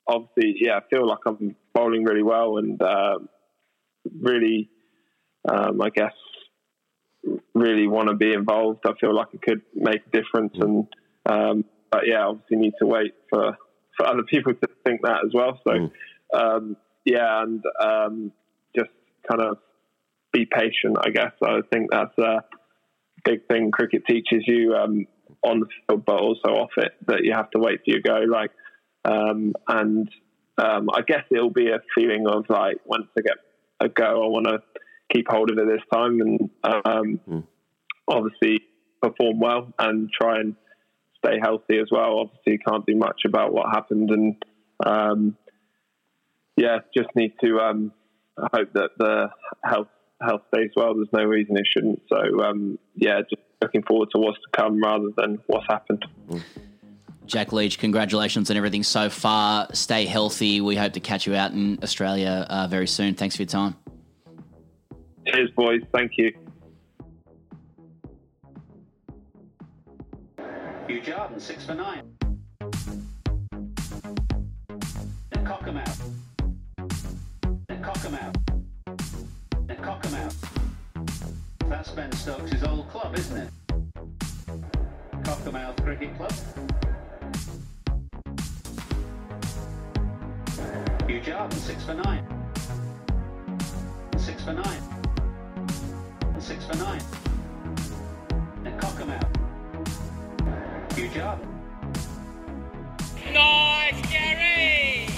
obviously yeah, I feel like I'm bowling really well and uh, really, um, I guess, really want to be involved. I feel like it could make a difference, and um, but yeah, obviously need to wait for for other people to think that as well. So mm. um, yeah, and um, just kind of be patient. I guess I think that's a big thing cricket teaches you um, on the field, but also off it that you have to wait for your go. Like, um, and um, I guess it'll be a feeling of like once I get a go, I want to keep hold of it this time and mm. obviously perform well and try and stay healthy as well. Obviously, can't do much about what happened, and um, yeah, just need to um, hope that the health health stays well. There's no reason it shouldn't. So um, yeah, just looking forward to what's to come rather than what's happened. Jack Leach, congratulations on everything so far. Stay healthy. We hope to catch you out in Australia uh, very soon. Thanks for your time. Cheers, boys. Thank you. Hugh Jordan, six for nine. cock them out. And Cockermouth. And Cockermouth. And out. That's Ben Stokes' old club, isn't it? Cockermouth Cricket Club. Hugh Jordan, six for nine. Six for nine. Six for nine. And Cockermouth. Good job. Nice, Gary!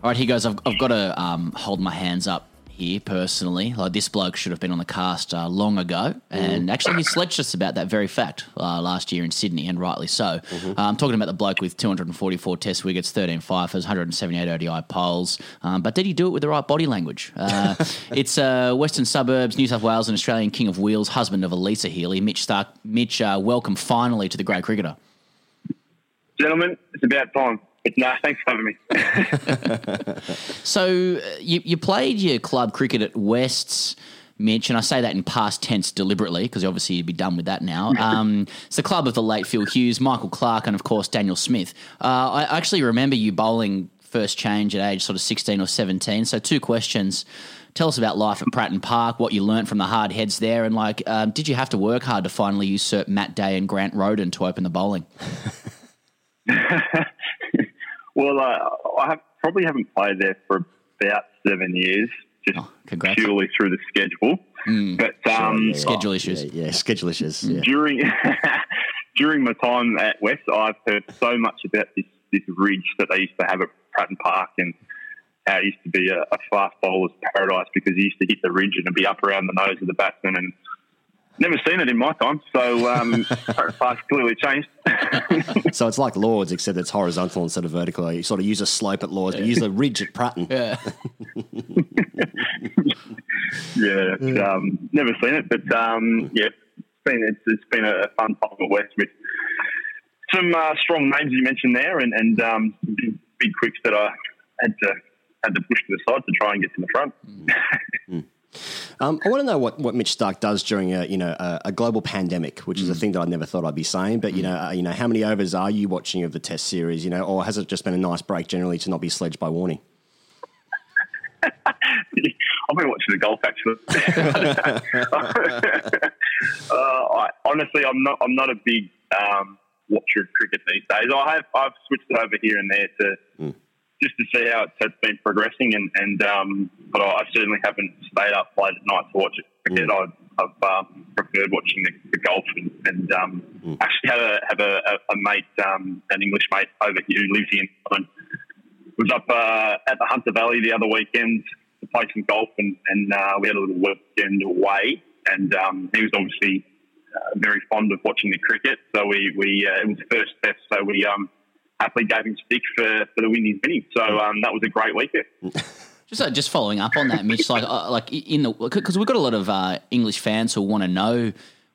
All right, here goes. I've, I've got to um, hold my hands up here personally. Like this bloke should have been on the cast uh, long ago, and mm. actually he sledged us about that very fact uh, last year in Sydney, and rightly so. Mm-hmm. Uh, I'm talking about the bloke with 244 Test wickets, 13 fifers, 178 ODI poles. Um, but did he do it with the right body language? Uh, it's uh, Western Suburbs, New South Wales, and Australian King of Wheels, husband of Alyssa Healy, Mitch Starc. Mitch, uh, welcome finally to the Grade Cricketer. Gentlemen, it's about time. No, thanks for having me. so uh, you, you played your club cricket at Wests. Mitch, and I say that in past tense deliberately because obviously you'd be done with that now. Um, it's the club of the late Phil Hughes, Michael Clarke, and of course Daniel Smith. Uh, I actually remember you bowling first change at age sort of 16 or 17. So, two questions. Tell us about life at Pratten Park, what you learnt from the hard heads there, and like, um, did you have to work hard to finally usurp Matt Day and Grant Roden to open the bowling? Well, uh, I have, probably haven't played there for about seven years, just oh, purely through the schedule. Mm. But um, yeah, schedule issues, yeah, yeah, schedule issues. Yeah. During during my time at West, I've heard so much about this this ridge that they used to have at Pratten Park and how it used to be a, a fast bowler's paradise because he used to hit the ridge and it'd be up around the nose of the batsman and Never seen it in my time, so um, park's clearly changed. so it's like Lords, except it's horizontal instead of vertical. You sort of use a slope at Lords, but use a ridge at Pratten. Yeah, yeah. Um, never seen it, but um, yeah, it's been it's, it's been a fun time at West with some uh, strong names you mentioned there, and, and um, big, big quicks that I had to had to push to the side to try and get to the front. Mm. Um, I want to know what, what Mitch Starc does during a you know a, a global pandemic, which is a mm. thing that I never thought I'd be saying. But you mm. know, uh, you know, how many overs are you watching of the Test series? You know, or has it just been a nice break generally to not be sledged by Warney? I've been watching the golf actually. uh, I, honestly, I'm not. I'm not a big um, watcher of cricket these days. I have. I've switched it over here and there to. Mm just to see how it's been progressing. And, and um, but I certainly haven't stayed up late at night to watch it cricket. Mm. I, have um, preferred watching the, the golf and, and um, mm. actually have a have a, a, a mate, um, an English mate over here who lives here in Was up uh, at the Hunter Valley the other weekend to play some golf, and, and uh, we had a little weekend away. And um, he was obviously uh, very fond of watching the cricket, so we we uh, it was the first test, so we happily gave him stick for, for the Windies winning. So um, that was a great weekend. Just uh, just following up on that, Mitch. Like uh, like in the because we've got a lot of uh, English fans who want to know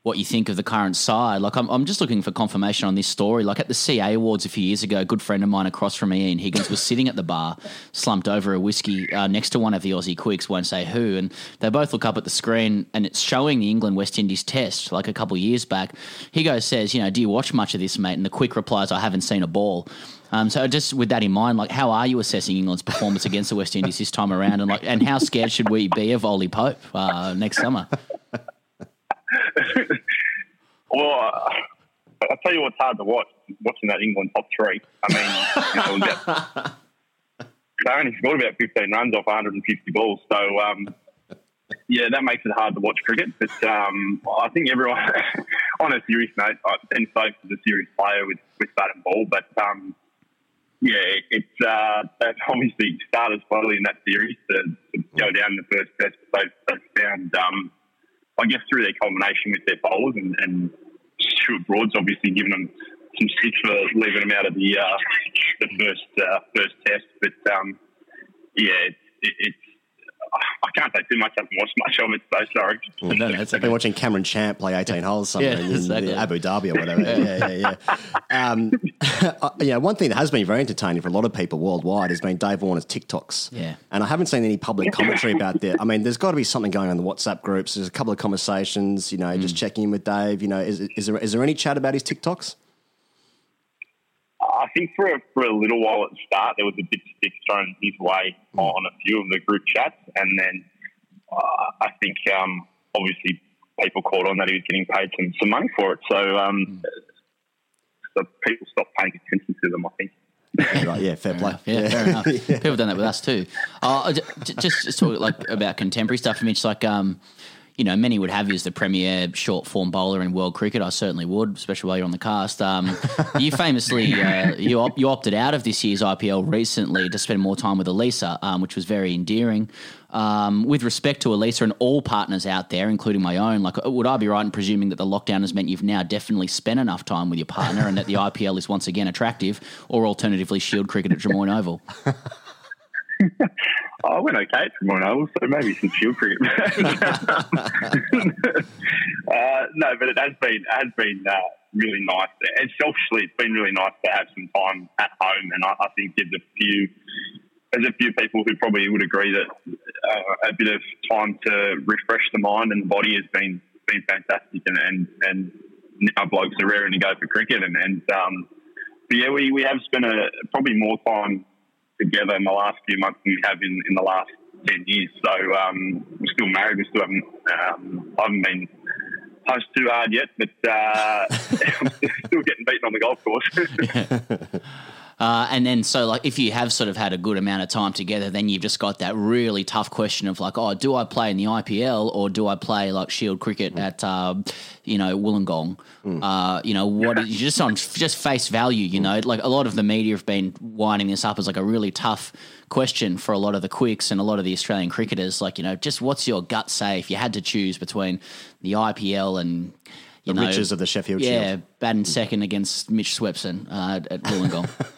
what you think of the current side. Like I'm, I'm just looking for confirmation on this story. Like at the CA Awards a few years ago, a good friend of mine across from me, Ian Higgins, was sitting at the bar, slumped over a whiskey uh, next to one of the Aussie quicks, won't say who, and they both look up at the screen and it's showing the England West Indies test like a couple years back. Higo says, you know, do you watch much of this, mate? And the quick replies, I haven't seen a ball. Um, so just with that in mind, like how are you assessing England's performance against the West Indies this time around, and like and how scared should we be of Ollie Pope uh, next summer? well, I'll tell you what's hard to watch watching that England top three. I mean, you know, they only scored about 15 runs off 150 balls, so um, yeah, that makes it hard to watch cricket. But um, I think everyone, on a serious note, Ben Stokes is a serious player with with bat and ball, but um, yeah, it's uh, they've obviously started slowly in that series to, to go down the first test. They've found, um, I guess, through their combination with their bowlers and, and Stuart Broad's obviously given them some stick for leaving them out of the uh, the first uh, first test. But um, yeah, it, it, it's I can't say too much. I haven't watched much of it, so sorry. Well, no, no, I've been watching Cameron Champ play 18 holes somewhere Yeah, in exactly. Abu Dhabi or whatever. yeah, yeah, yeah. Um, uh, yeah, one thing that has been very entertaining for a lot of people worldwide has been Dave Warner's TikToks. Yeah. And I haven't seen any public commentary about that. I mean, there's got to be something going on in the WhatsApp groups. There's a couple of conversations, you know, just checking in with Dave. You know, is, is, there, is there any chat about his TikToks? I think for a, for a little while at the start, there was a bit of stick thrown his way on a few of the group chats, and then uh, I think um, obviously people caught on that he was getting paid some, some money for it, so um, so people stopped paying attention to them. I think. right, yeah, fair play. Yeah, fair enough. People have done that with us too. Uh, j- j- just, just talk like about contemporary stuff. I mean, it's like, um, you know, many would have you as the premier short form bowler in world cricket. I certainly would, especially while you're on the cast. Um, you famously uh, you op- you opted out of this year's IPL recently to spend more time with Alyssa, um, which was very endearing. Um, with respect to Alyssa and all partners out there, including my own, like, would I be right in presuming that the lockdown has meant you've now definitely spent enough time with your partner and that the IPL is once again attractive, or alternatively Shield cricket at Drummoyne Oval? Oh, I went okay Oval, so maybe some field cricket. uh, no, but it has been has been uh, really nice. And selfishly, it's been really nice to have some time at home, and I, I think there's a few there's a few people who probably would agree that uh, a bit of time to refresh the mind and the body has been been fantastic, and and, and now blokes are raring to go for cricket, and, and um, but yeah, we, we have spent a, probably more time together in the last few months than we have in, in the last 10 years. So um, we're still married. We still haven't, um, I haven't been pushed too hard yet, but uh, I'm still getting beaten on the golf course. Uh, and then, so like, if you have sort of had a good amount of time together, then you've just got that really tough question of like, oh, do I play in the IPL or do I play like Shield cricket at, uh, you know, Wollongong? Uh, you know, what is just on just face value? You know, like a lot of the media have been winding this up as like a really tough question for a lot of the quicks and a lot of the Australian cricketers. Like, you know, just what's your gut say if you had to choose between the IPL and you The know, riches of the Sheffield yeah, Shield. batting second against Mitch Swepson uh, at Wollongong.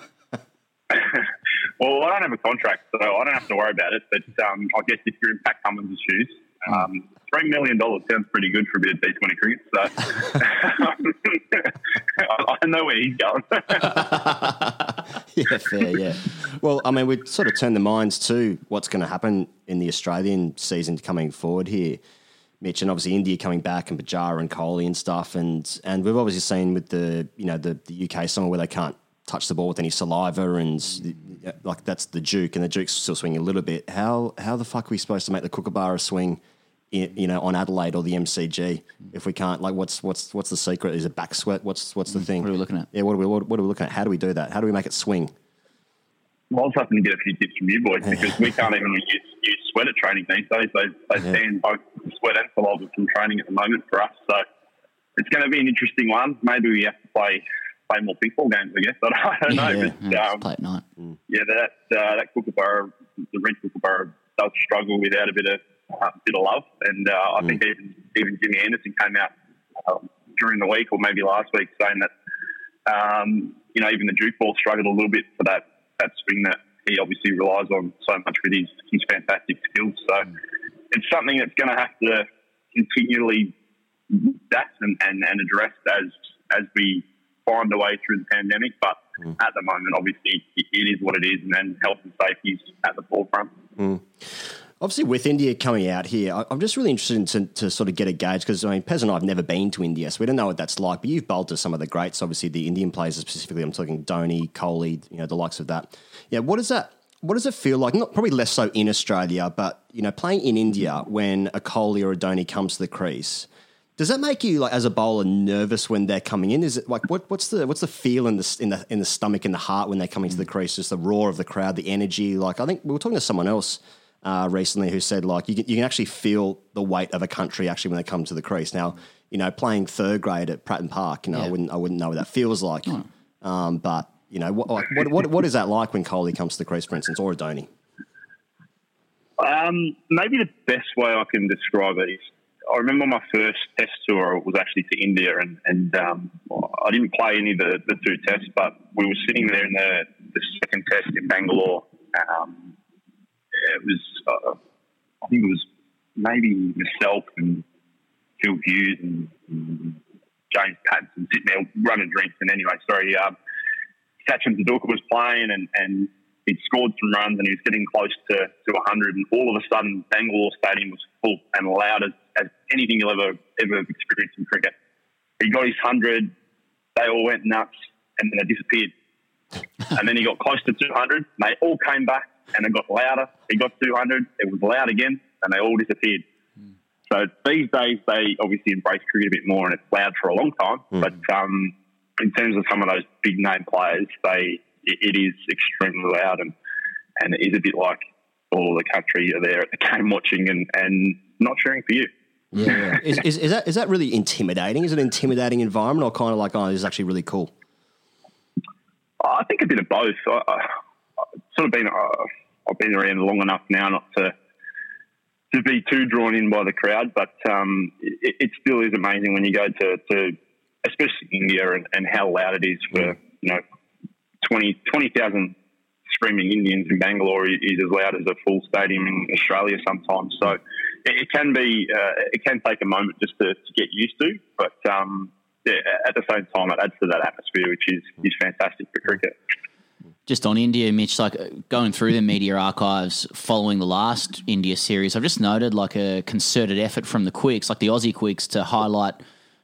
well, I don't have a contract, so I don't have to worry about it. But um, I guess if you're in Pat Cummins' shoes, um, $3 million sounds pretty good for a bit of T20 cricket. So I know where he's going. yeah, fair, yeah. Well, I mean, we sort of turn the minds to what's going to happen in the Australian season coming forward here, Mitch, and obviously India coming back and Pujara and Kohli and stuff, and and we've obviously seen with the you know the, the UK somewhere where they can't touch the ball with any saliva and like that's the Duke and the Duke's still swinging a little bit. How how the fuck are we supposed to make the Kookaburra swing? i- You know, on Adelaide or the MCG, if we can't, like, what's what's what's the secret? Is it back sweat? What's what's the mm, thing? what are we looking at? Yeah, what are we what, what are we looking at? How do we do that? How do we make it swing? Well, I was hoping to get a few tips from you boys because we can't even use, use sweat at training these days. They, they stand both sweat and saliva from training at the moment for us. So it's going to be an interesting one. Maybe we have to play play more ping pong games, I guess. I don't know. yeah, but, yeah, um, play at night. yeah, that uh, that Kookaburra, the red Kookaburra, does struggle without a bit of uh, bit of love, and uh, I think even even Jimmy Anderson came out um, during the week or maybe last week saying that um, you know even the Duke ball struggled a little bit for that that swing that he obviously relies on so much with his, his fantastic skills. So it's something that's going to have to continually adapt and, and, and addressed as as we find a way through the pandemic. But mm. at the moment, obviously, it is what it is, and then health and safety is at the forefront. Mm. Obviously, with India coming out here, I'm just really interested in to, to sort of get a gauge because I mean, Pez and I have never been to India, so we don't know what that's like. But you've bowled to some of the greats, obviously the Indian players specifically. I'm talking Dhoni, Kohli, you know, the likes of that. Yeah, what does that? What does it feel like? Not probably less so in Australia, but you know, playing in India when a Kohli or a Dhoni comes to the crease. Does that make you like as a bowler nervous when they're coming in? Is it like what, what's the what's the feel in the in the in the stomach and the heart when they're coming to the crease? Just the roar of the crowd, the energy. Like I think we were talking to someone else uh, recently who said like you can, you can actually feel the weight of a country actually when they come to the crease. Now you know playing third grade at Pratten Park, you know I wouldn't I wouldn't know what that feels like. Um, but you know what, like, what what what is that like when Kohli comes to the crease, for instance, or a Um, maybe the best way I can describe it is I remember my first test tour was actually to India, and, and um, I didn't play any of the, the two tests, but we were sitting there in the, the second test in Bangalore. Um, it was, uh, I think it was maybe myself and Phil Hughes and, and James Pattinson sitting there running drinks. And anyway, sorry, um, Sachin Tendulkar was playing and, and he'd scored some runs and he was getting close to, to 100 and all of a sudden Bangalore Stadium was full and loud as, as anything you'll ever ever experience in cricket. He got his 100, they all went nuts and then they disappeared. and then he got close to 200, they all came back and it got louder. He got 200, it was loud again and they all disappeared. So these days they obviously embrace cricket a bit more and it's loud for a long time. But um, in terms of some of those big name players, they it, it is extremely loud and and it is a bit like all the country are there at the game watching and, and not cheering for you. Yeah, is, is, is that is that really intimidating? Is it an intimidating environment, or kind of like oh, this is actually really cool? I think a bit of both. I, I, I've sort of been uh, I've been around long enough now not to to be too drawn in by the crowd, but um, it, it still is amazing when you go to, to especially India and, and how loud it is for you know 20 20,000 screaming Indians in Bangalore is as loud as a full stadium in Australia sometimes. So it, can be uh, it can take a moment just to, to get used to, but um, yeah, at the same time it adds to that atmosphere, which is is fantastic for cricket. Just on India, Mitch, like going through the media archives following the last India series, I've just noted like a concerted effort from the Quicks, like the Aussie Quicks, to highlight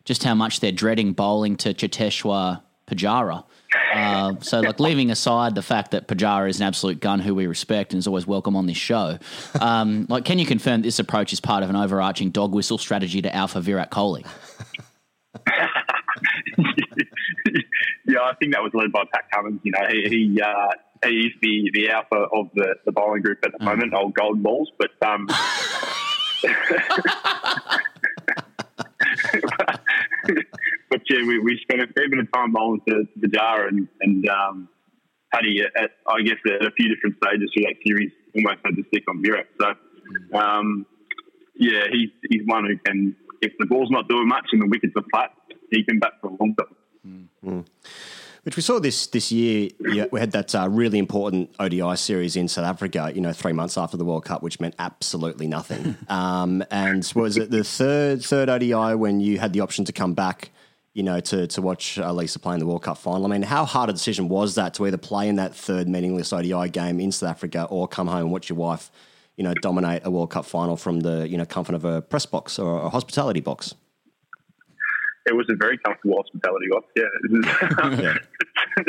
just how much they're dreading bowling to Cheteshwar Pujara. Uh, so, like, leaving aside the fact that Pujara is an absolute gun who we respect and is always welcome on this show, um, like, can you confirm this approach is part of an overarching dog whistle strategy to alpha Virat Kohli? yeah, I think that was led by Pat Cummins. You know, he he, uh, he is the, the alpha of the, the bowling group at the moment, old golden balls. But um, but yeah, we, we spent a fair bit of time bowling to, to Pujara and and um, Paddy at I guess at a few different stages through that series almost had to stick on Virat. So um, yeah, he's he's one who can if the ball's not doing much and the wickets are flat, he can bat for a long time. Which we saw this this year. Yeah, we had that uh, really important ODI series in South Africa. You know, three months after the World Cup, which meant absolutely nothing. um, and was it the third third ODI when you had the option to come back? You know, to to watch uh, Lisa play in the World Cup final. I mean, how hard a decision was that to either play in that third meaningless ODI game in South Africa or come home and watch your wife, you know, dominate a World Cup final from the you know comfort of a press box or a hospitality box? It was a very comfortable hospitality box. Yeah. Yeah.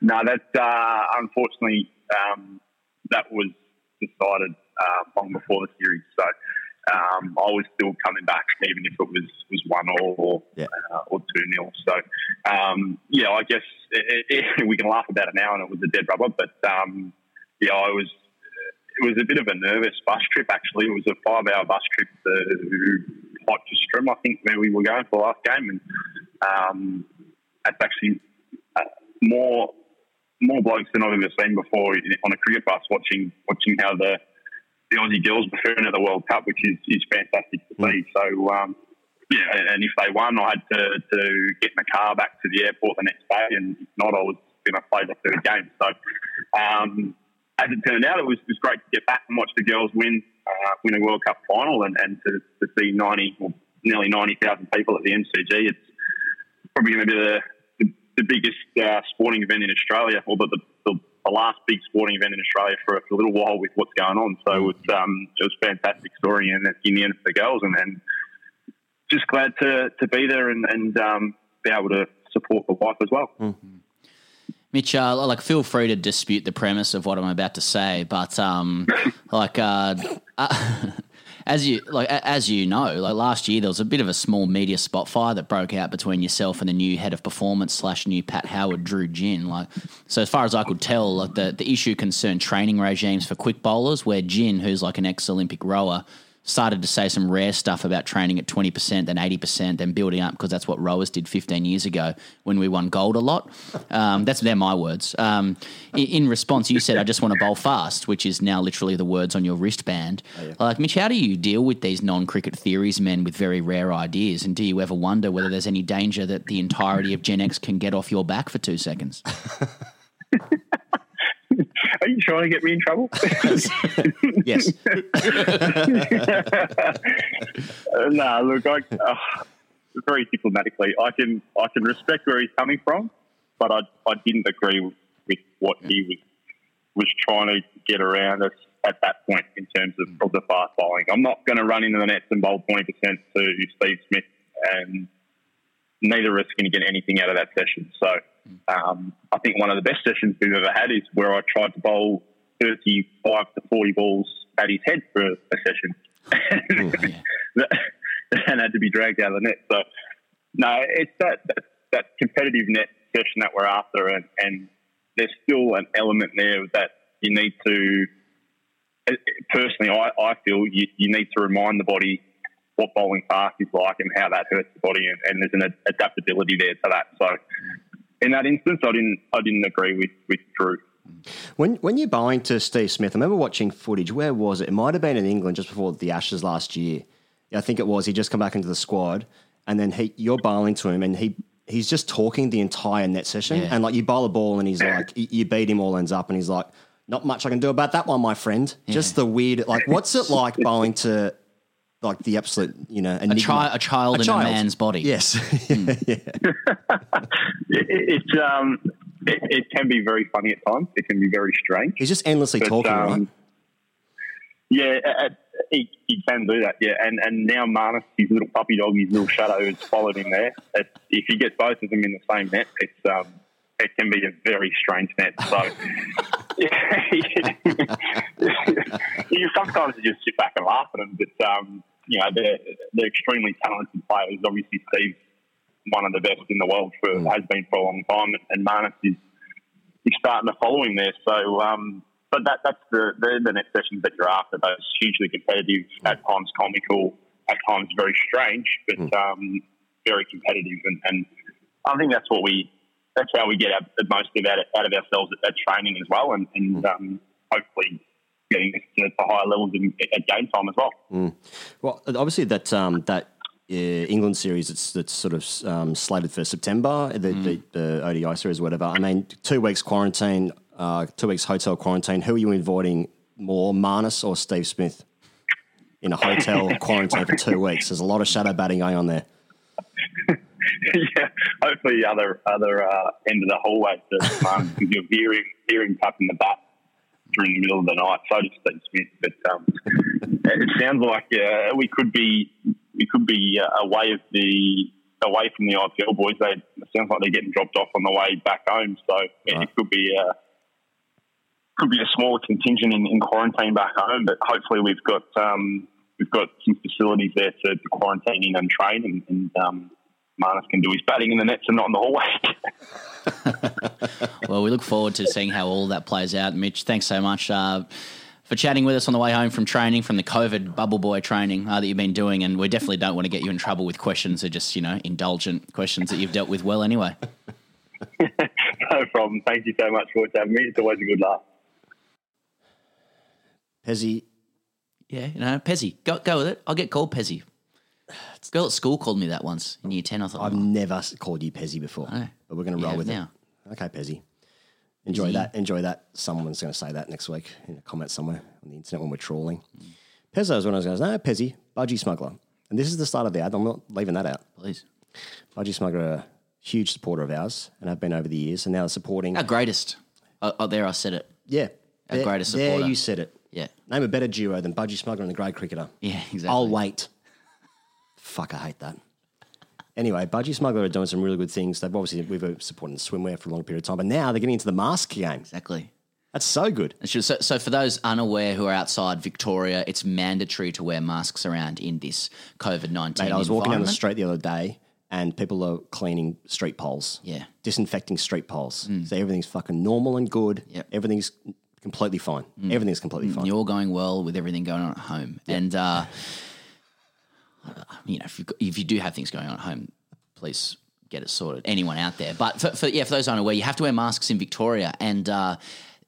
no, that uh, unfortunately um, that was decided uh, long before the series. So um, I was still coming back, even if it was was one or Yeah. uh, or two nil. So um, yeah, I guess it, it, we can laugh about it now, and it was a dead rubber. But um, yeah, I was. It was a bit of a nervous bus trip. Actually, it was a five-hour bus trip to Potchefstroom, I think, where we were going for the last game, and um, that's actually uh, more more blokes than I've ever seen before on a cricket bus watching watching how the the Aussie girls preferring at the World Cup, which is, is fantastic to see. So um, yeah, and if they won, I had to, to get my car back to the airport the next day, and if not, I was going to play the third game. So um, as it turned out, it was, it was great to get back and watch the girls win uh, win a World Cup final and, and to, to see 90, well, nearly 90,000 people at the MCG. It's probably going to be the, the, the biggest uh, sporting event in Australia, or the, the, the last big sporting event in Australia for, for a little while with what's going on. So it's, um, it was a fantastic story in, in the end for the girls, and, and just glad to, to be there and, and um, be able to support the wife as well. Mitch, uh, like, feel free to dispute the premise of what I'm about to say, but um, like, uh, uh, as you like, as you know, like last year there was a bit of a small media spot fire that broke out between yourself and the new head of performance slash new Pat Howard, Drew Ginn. Like, so as far as I could tell, like the the issue concerned training regimes for quick bowlers, where Ginn, who's like an ex Olympic rower. Started to say some rare stuff about training at 20%, then 80%, then building up because that's what rowers did 15 years ago when we won gold a lot. Um, that's they're my words. Um, in, in response, you said, I just want to bowl fast, which is now literally the words on your wristband. Like, Mitch, how do you deal with these non cricket theories men with very rare ideas? And do you ever wonder whether there's any danger that the entirety of Gen X can get off your back for two seconds? Are you trying to get me in trouble? Yes. Uh, nah, look, I, uh, very diplomatically, I can I can respect where he's coming from, but I I didn't agree with, with what he was was trying to get around us at that point in terms of, of the fast bowling. I'm not going to run into the nets and bowl 20% to Steve Smith, and neither of us going to get anything out of that session. So um, I think one of the best sessions we've ever had is where I tried to bowl 35 to 40 balls at his head for a, session. that, that had to be dragged out of the net. So, no, it's that, that, that competitive net session that we're after, and, and there's still an element there that you need to, personally, I, I feel you, you need to remind the body what bowling fast is like and how that hurts the body, and, and there's an ad- adaptability there to that. So, in that instance, I didn't I didn't agree with with Drew. When when you're bowling to Steve Smith, I remember watching footage. Where was it? It might have been in England just before the Ashes last year. Yeah, I think it was. He just come back into the squad, and then he you're bowling to him, and he he's just talking the entire net session, Yeah. and like you bowl a ball, and he's like, you you beat him, all ends up, and he's like, not much I can do about that one, my friend. Just the weird, like, what's it like bowling to like the absolute, you know, A, chi- a child in a man's body. Yes, it, it's um, it, it can be very funny at times. It can be very strange. he's just endlessly But, talking, um, right? Yeah, uh, uh, he, he can do that. Yeah, and and now Marnus, his little puppy dog, his little shadow, has followed him there. It, if you get both of them in the same net, it's um, it can be a very strange net. So. you sometimes you just sit back and laugh at them, but um, you know they're they're extremely talented players. Obviously, Steve's one of the best in the world for has been for a long time, and, Marnus is is starting to follow him there. So, um, but that that's the they're the next sessions that you're after. Those hugely competitive, at times comical, at times very strange, but um, very competitive. And, and I think that's what we that's how we get our, the most of out, out of ourselves at, at training as well, and, and um, hopefully getting this to, to higher levels in, at game time as well. Well, obviously that um, that uh, England series that's that's sort of um, slated for September, the, the, the ODI series, or whatever. I mean, two weeks quarantine, uh, two weeks hotel quarantine. Who are you inviting more, Marnus or Steve Smith? In a hotel quarantine for two weeks. There's a lot of shadow batting going on there. yeah, hopefully the other other uh, end of the hallway to um, you're hearing hearing tapping the bat during the middle of the night. So does Steve Smith, but um, it sounds like uh, we could be we could be uh, away of the away from the IPL boys. They it sounds like they're getting dropped off on the way back home. So it, it could be a could be a smaller contingent in, in quarantine back home. But hopefully we've got um, we've got some facilities there to, to quarantine in and train, and, and um, Marnus can do his batting in the nets and not in the hallway. Well, we look forward to seeing how all that plays out. Mitch, thanks so much uh, for chatting with us on the way home from training, from the COVID bubble boy training uh, that you've been doing. And we definitely don't want to get you in trouble with questions that are just, you know, indulgent questions that you've dealt with well anyway. no problem. Thank you so much for having me. It's always a good laugh. Pezzy, Yeah, you know, Pezzy. Go, go with it. I'll get called Pezzy. Girl at school called me that once in year 10. I thought, I've oh, never called you Pezzy before, Oh. but we're going to you roll have with now. it. Okay, Pezzy. Enjoy he? that. Enjoy that. Someone's going to say that next week in a comment somewhere on the internet when we're trawling. Pezzo is when I was going to say, no, Pezzy, Budgy Smuggler. And this is the start of the ad. I'm not leaving that out. Please. Budgy Smuggler are a huge supporter of ours and have been over the years. And now they're supporting. Our greatest. Oh, oh, there I said it. yeah. Our There- greatest There supporter. you said it. Yeah. Name a better duo than Budgy Smuggler and the Grade Cricketer. Yeah, exactly. I'll wait. Fuck, I hate that. Anyway, Budgy Smuggler are doing some really good things. They've obviously we've been supporting swimwear for a long period of time, but now they're getting into the mask game. Exactly. That's so good. So, so for those unaware who are outside Victoria, it's mandatory to wear masks around in this COVID nineteen. Mate, I was walking down the street the other day, and people are cleaning street poles. Yeah. disinfecting street poles. Mm. So everything's fucking normal and good. Yep. everything's completely fine. Mm. Everything's completely mm. fine. You're going well with everything going on at home, and uh, you know if you if you do have things going on at home, please get it sorted. Anyone out there, but for, for yeah, for those unaware, you have to wear masks in Victoria, and uh,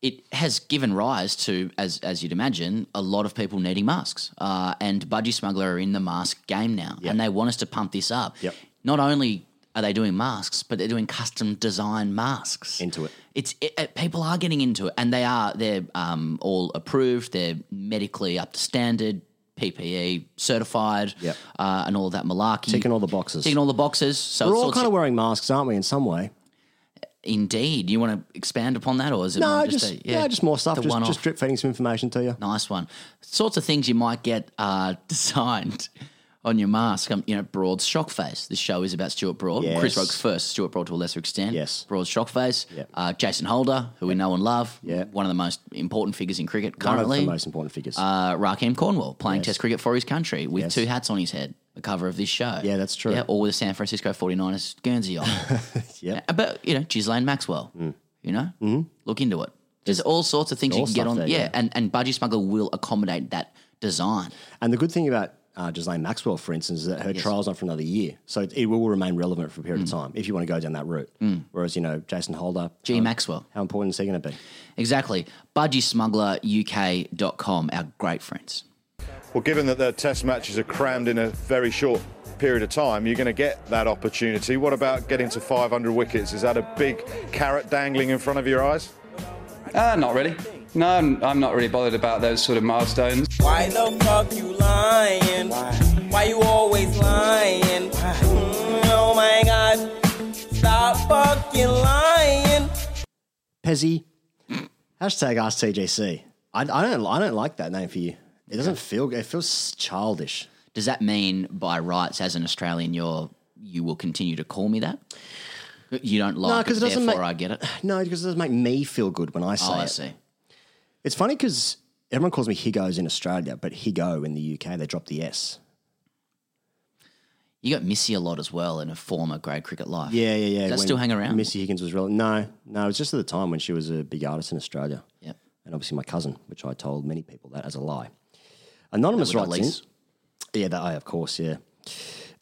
it has given rise to, as as you'd imagine, a lot of people needing masks. Uh, and Budgy Smuggler are in the mask game now, and they want us to pump this up. Yep. Not only are they doing masks, but they're doing custom design masks Into it. it's it, it- people are getting into it, and they are they're um, all approved. They're medically up to standard, PPE certified, Yep. uh, and all that malarkey. Ticking all the boxes. ticking all the boxes. So We're all kind of wearing masks, aren't we? In some way. indeed. You want to expand upon that, or is it No, just, just, a, yeah, just more stuff. Just, just drip feeding some information to you. nice one. Sorts of things you might get uh, designed on your mask. Um, you know, Broad's shock face. This show is about Stuart Broad. Yes. Chris Woakes first, Stuart Broad to a lesser extent. Yes. Broad's shock face. Yep. Uh, Jason Holder, who we know and love. Yep. One of the most important figures in cricket One of currently. the most important figures. uh, Rahkeem Cornwall playing Yes. Test cricket for his country with Yes. two hats on his head. The cover of this show. Yeah, that's true. Yeah, or with a San Francisco 49ers Guernsey on. Yep. Uh, But, you know, Ghislaine Maxwell, you know, mm-hmm. look into it. There's all sorts of things you can get on. there, yeah, yeah. and, and Budgy Smuggler will accommodate that design. And the good thing about uh, Ghislaine Maxwell, for instance, is that her trial's not for another year. So it, it will remain relevant for a period Mm. of time if you want to go down that route. Whereas, you know, Jason Holder. G. how- Maxwell. How important is he going to be? Exactly. BudgySmugglerUK.com, our great friends. Well, given that the test matches are crammed in a very short period of time, you're going to get that opportunity. What about getting to 500 wickets? Is that a big carrot dangling in front of your eyes? Uh, not really. No, I'm, I'm not really bothered about those sort of milestones. Why the fuck you lying? Why, you always lying? Mm, oh my god. Stop fucking lying. Pezzy. Hashtag Ask TGC. I, I don't. I don't like that name for you. It doesn't feel. It feels childish. Does that mean by rights as an Australian you're you will continue to call me that? You don't like No, it, because it doesn't therefore make. I get it. No, because it doesn't make me feel good when I say Oh, I it. see. It's funny because everyone calls me Higgos in Australia, but Higgo in the UK they drop the S. You got Missy a lot as well in a former grade cricket life. Yeah, yeah, yeah. Does that when still hang around? Missy Higgins was relevant. No, no, it was just at the time when she was a big artist in Australia. Yep. And obviously my cousin, which I told many people that as a lie. Anonymous With writes in. Yeah, that I of course, yeah.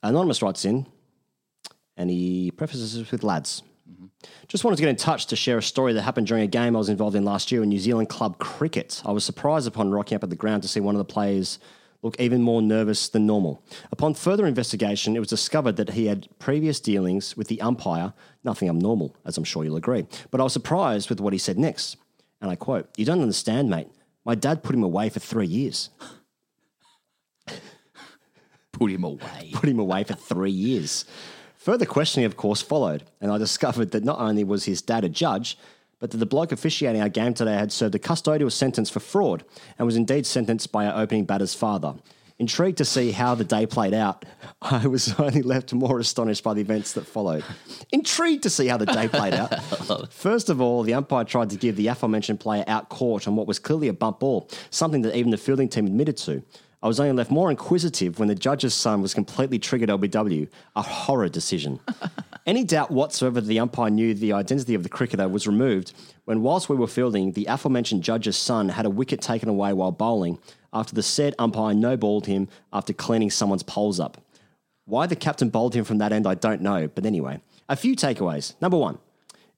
Anonymous writes in, and he prefaces this with lads. Mm-hmm. Just wanted to get in touch to share a story that happened during a game I was involved in last year in New Zealand club cricket. I was surprised upon rocking up at the ground to see one of the players look even more nervous than normal. Upon further investigation, it was discovered that he had previous dealings with the umpire, nothing abnormal, as I'm sure you'll agree. But I was surprised with what he said next. And I quote, You don't understand, mate. My dad put him away for three years. Put him away. put him away for three years. Further questioning, of course, followed, and I discovered that not only was his dad a judge, but that the bloke officiating our game today had served a custodial sentence for fraud and was indeed sentenced by our opening batter's father. Intrigued to see how the day played out, I was only left more astonished by the events that followed. Intrigued to see how the day played out. First of all, the umpire tried to give the aforementioned player out court on what was clearly a bump ball, something that even the fielding team admitted to. I was only left more inquisitive when the judge's son was completely triggered LBW, a horror decision. Any doubt whatsoever that the umpire knew the identity of the cricketer was removed when, whilst we were fielding, the aforementioned judge's son had a wicket taken away while bowling after the said umpire no balled him after cleaning someone's poles up. Why the captain bowled him from that end, I don't know, but anyway. A few takeaways. Number one,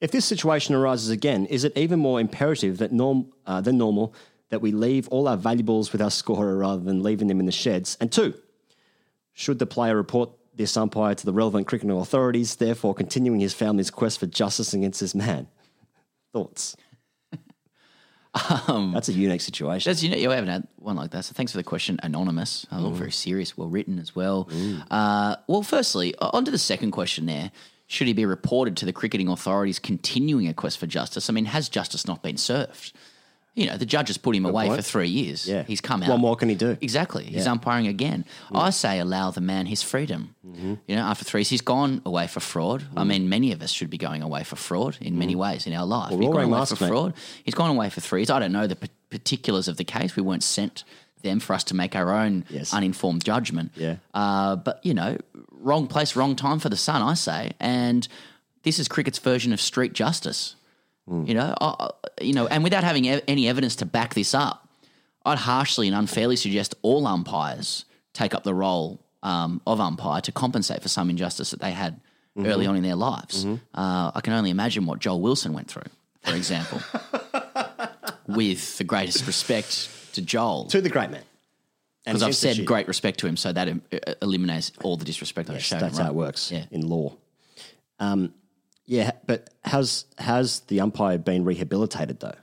if this situation arises again, is it even more imperative that norm, uh, than normal that we leave all our valuables with our scorer rather than leaving them in the sheds? And two, should the player report this umpire to the relevant cricketing authorities, therefore continuing his family's quest for justice against this man? Thoughts? That's a unique situation. That's you know you haven't had one like that. So thanks for the question, anonymous. Uh, look very serious, well written as well. Uh, well, firstly, o- on to the second question. There, should he be reported to the cricketing authorities continuing a quest for justice? I mean, has justice not been served? You know, the judge has put him away point. for three years. Yeah. he's come out. What more can he do? Exactly. He's Yeah. Mm. umpiring again. I say allow the man his freedom. Mm-hmm. You know, after three, years, he's gone away for fraud. I mean, many of us should be going away for fraud in many ways in our life. Mm. He's we're all gone wearing away masks, for mate. fraud. He's gone away for three years. I don't know the p- particulars of the case. We weren't sent them for us to make our own Yes. uninformed judgment. Yeah. Uh, but, you know, wrong place, wrong time for the sun, I say. And this is cricket's version of street justice. You know, I, you know, and without having e- any evidence to back this up, I'd harshly and unfairly suggest all umpires take up the role um, of umpire to compensate for some injustice that they had early on in their lives. Uh, I can only imagine what Joel Wilson went through, for example. With the greatest respect to Joel, to the great man. Because I've said great respect to him, so that eliminates all the disrespect I Yes, showed. that's him, how it works Yeah. in law. Um, yeah, but has has the umpire been rehabilitated though?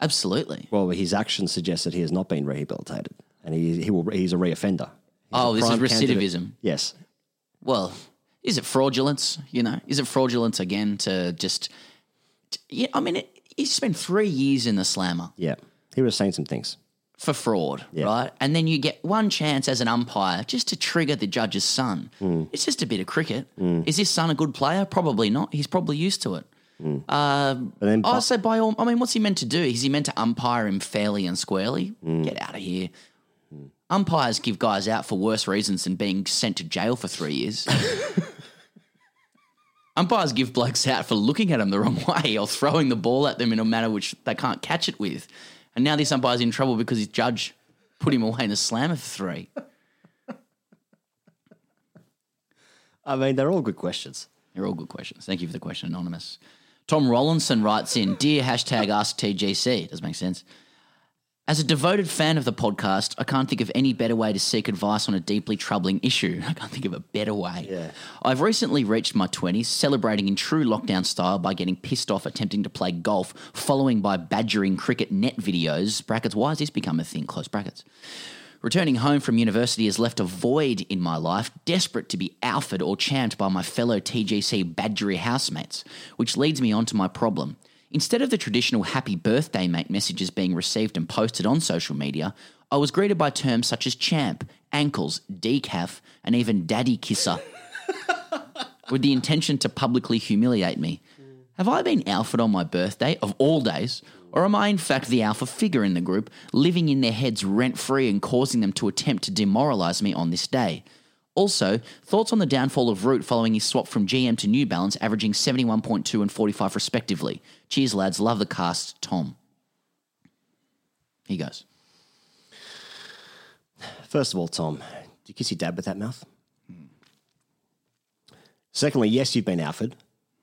Absolutely. Well, his actions suggest that he has not been rehabilitated, and he he will he's a reoffender. He's Oh, a this is prime candidate- recidivism. Yes, Well, is it fraudulence? You know, is it fraudulence again to just? yeah, I mean, it, he spent three years in the slammer yeah, he was saying some things. For fraud, Yeah. right? And then you get one chance as an umpire just to trigger the judge's son. Hmm. It's just a bit of cricket. Is this son a good player? Probably not. He's probably used to it. Um, But then, I say by all. I mean, what's he meant to do? Is he meant to umpire him fairly and squarely? Hmm. Get out of here. Umpires give guys out for worse reasons than being sent to jail for three years. Umpires give blokes out for looking at them the wrong way or throwing the ball at them in a manner which they can't catch it with. And now this umpire's in trouble because his judge put him away in a slammer for three. I mean, they're all good questions. They're all good questions. Thank you for the question, Anonymous. Tom Rollinson writes in Dear hashtag AskTGC. Does make sense. As a devoted fan of the podcast, I can't think of any better way to seek advice on a deeply troubling issue. I can't think of a better way. Yeah. I've recently reached my 20s, celebrating in true lockdown style by getting pissed off attempting to play golf, following by badgering cricket net videos. Brackets, why has this become a thing? Close brackets. Returning home from university has left a void in my life, desperate to be alphaed or champed by my fellow TGC badgery housemates, which leads me on to my problem. Instead of the traditional happy birthday mate messages being received and posted on social media, I was greeted by terms such as champ, ankles, decaf, and even daddy kisser, with the intention to publicly humiliate me. Have I been alphaed on my birthday, of all days, or am I in fact the alpha figure in the group, living in their heads rent free and causing them to attempt to demoralise me on this day? Also, thoughts on the downfall of Root following his swap from GM to New Balance, averaging 71.2 and 45 respectively. Cheers, lads. Love the cast. Tom. He goes. First of all, Tom, do you kiss your dad with that mouth? Secondly, yes, you've been alphaed.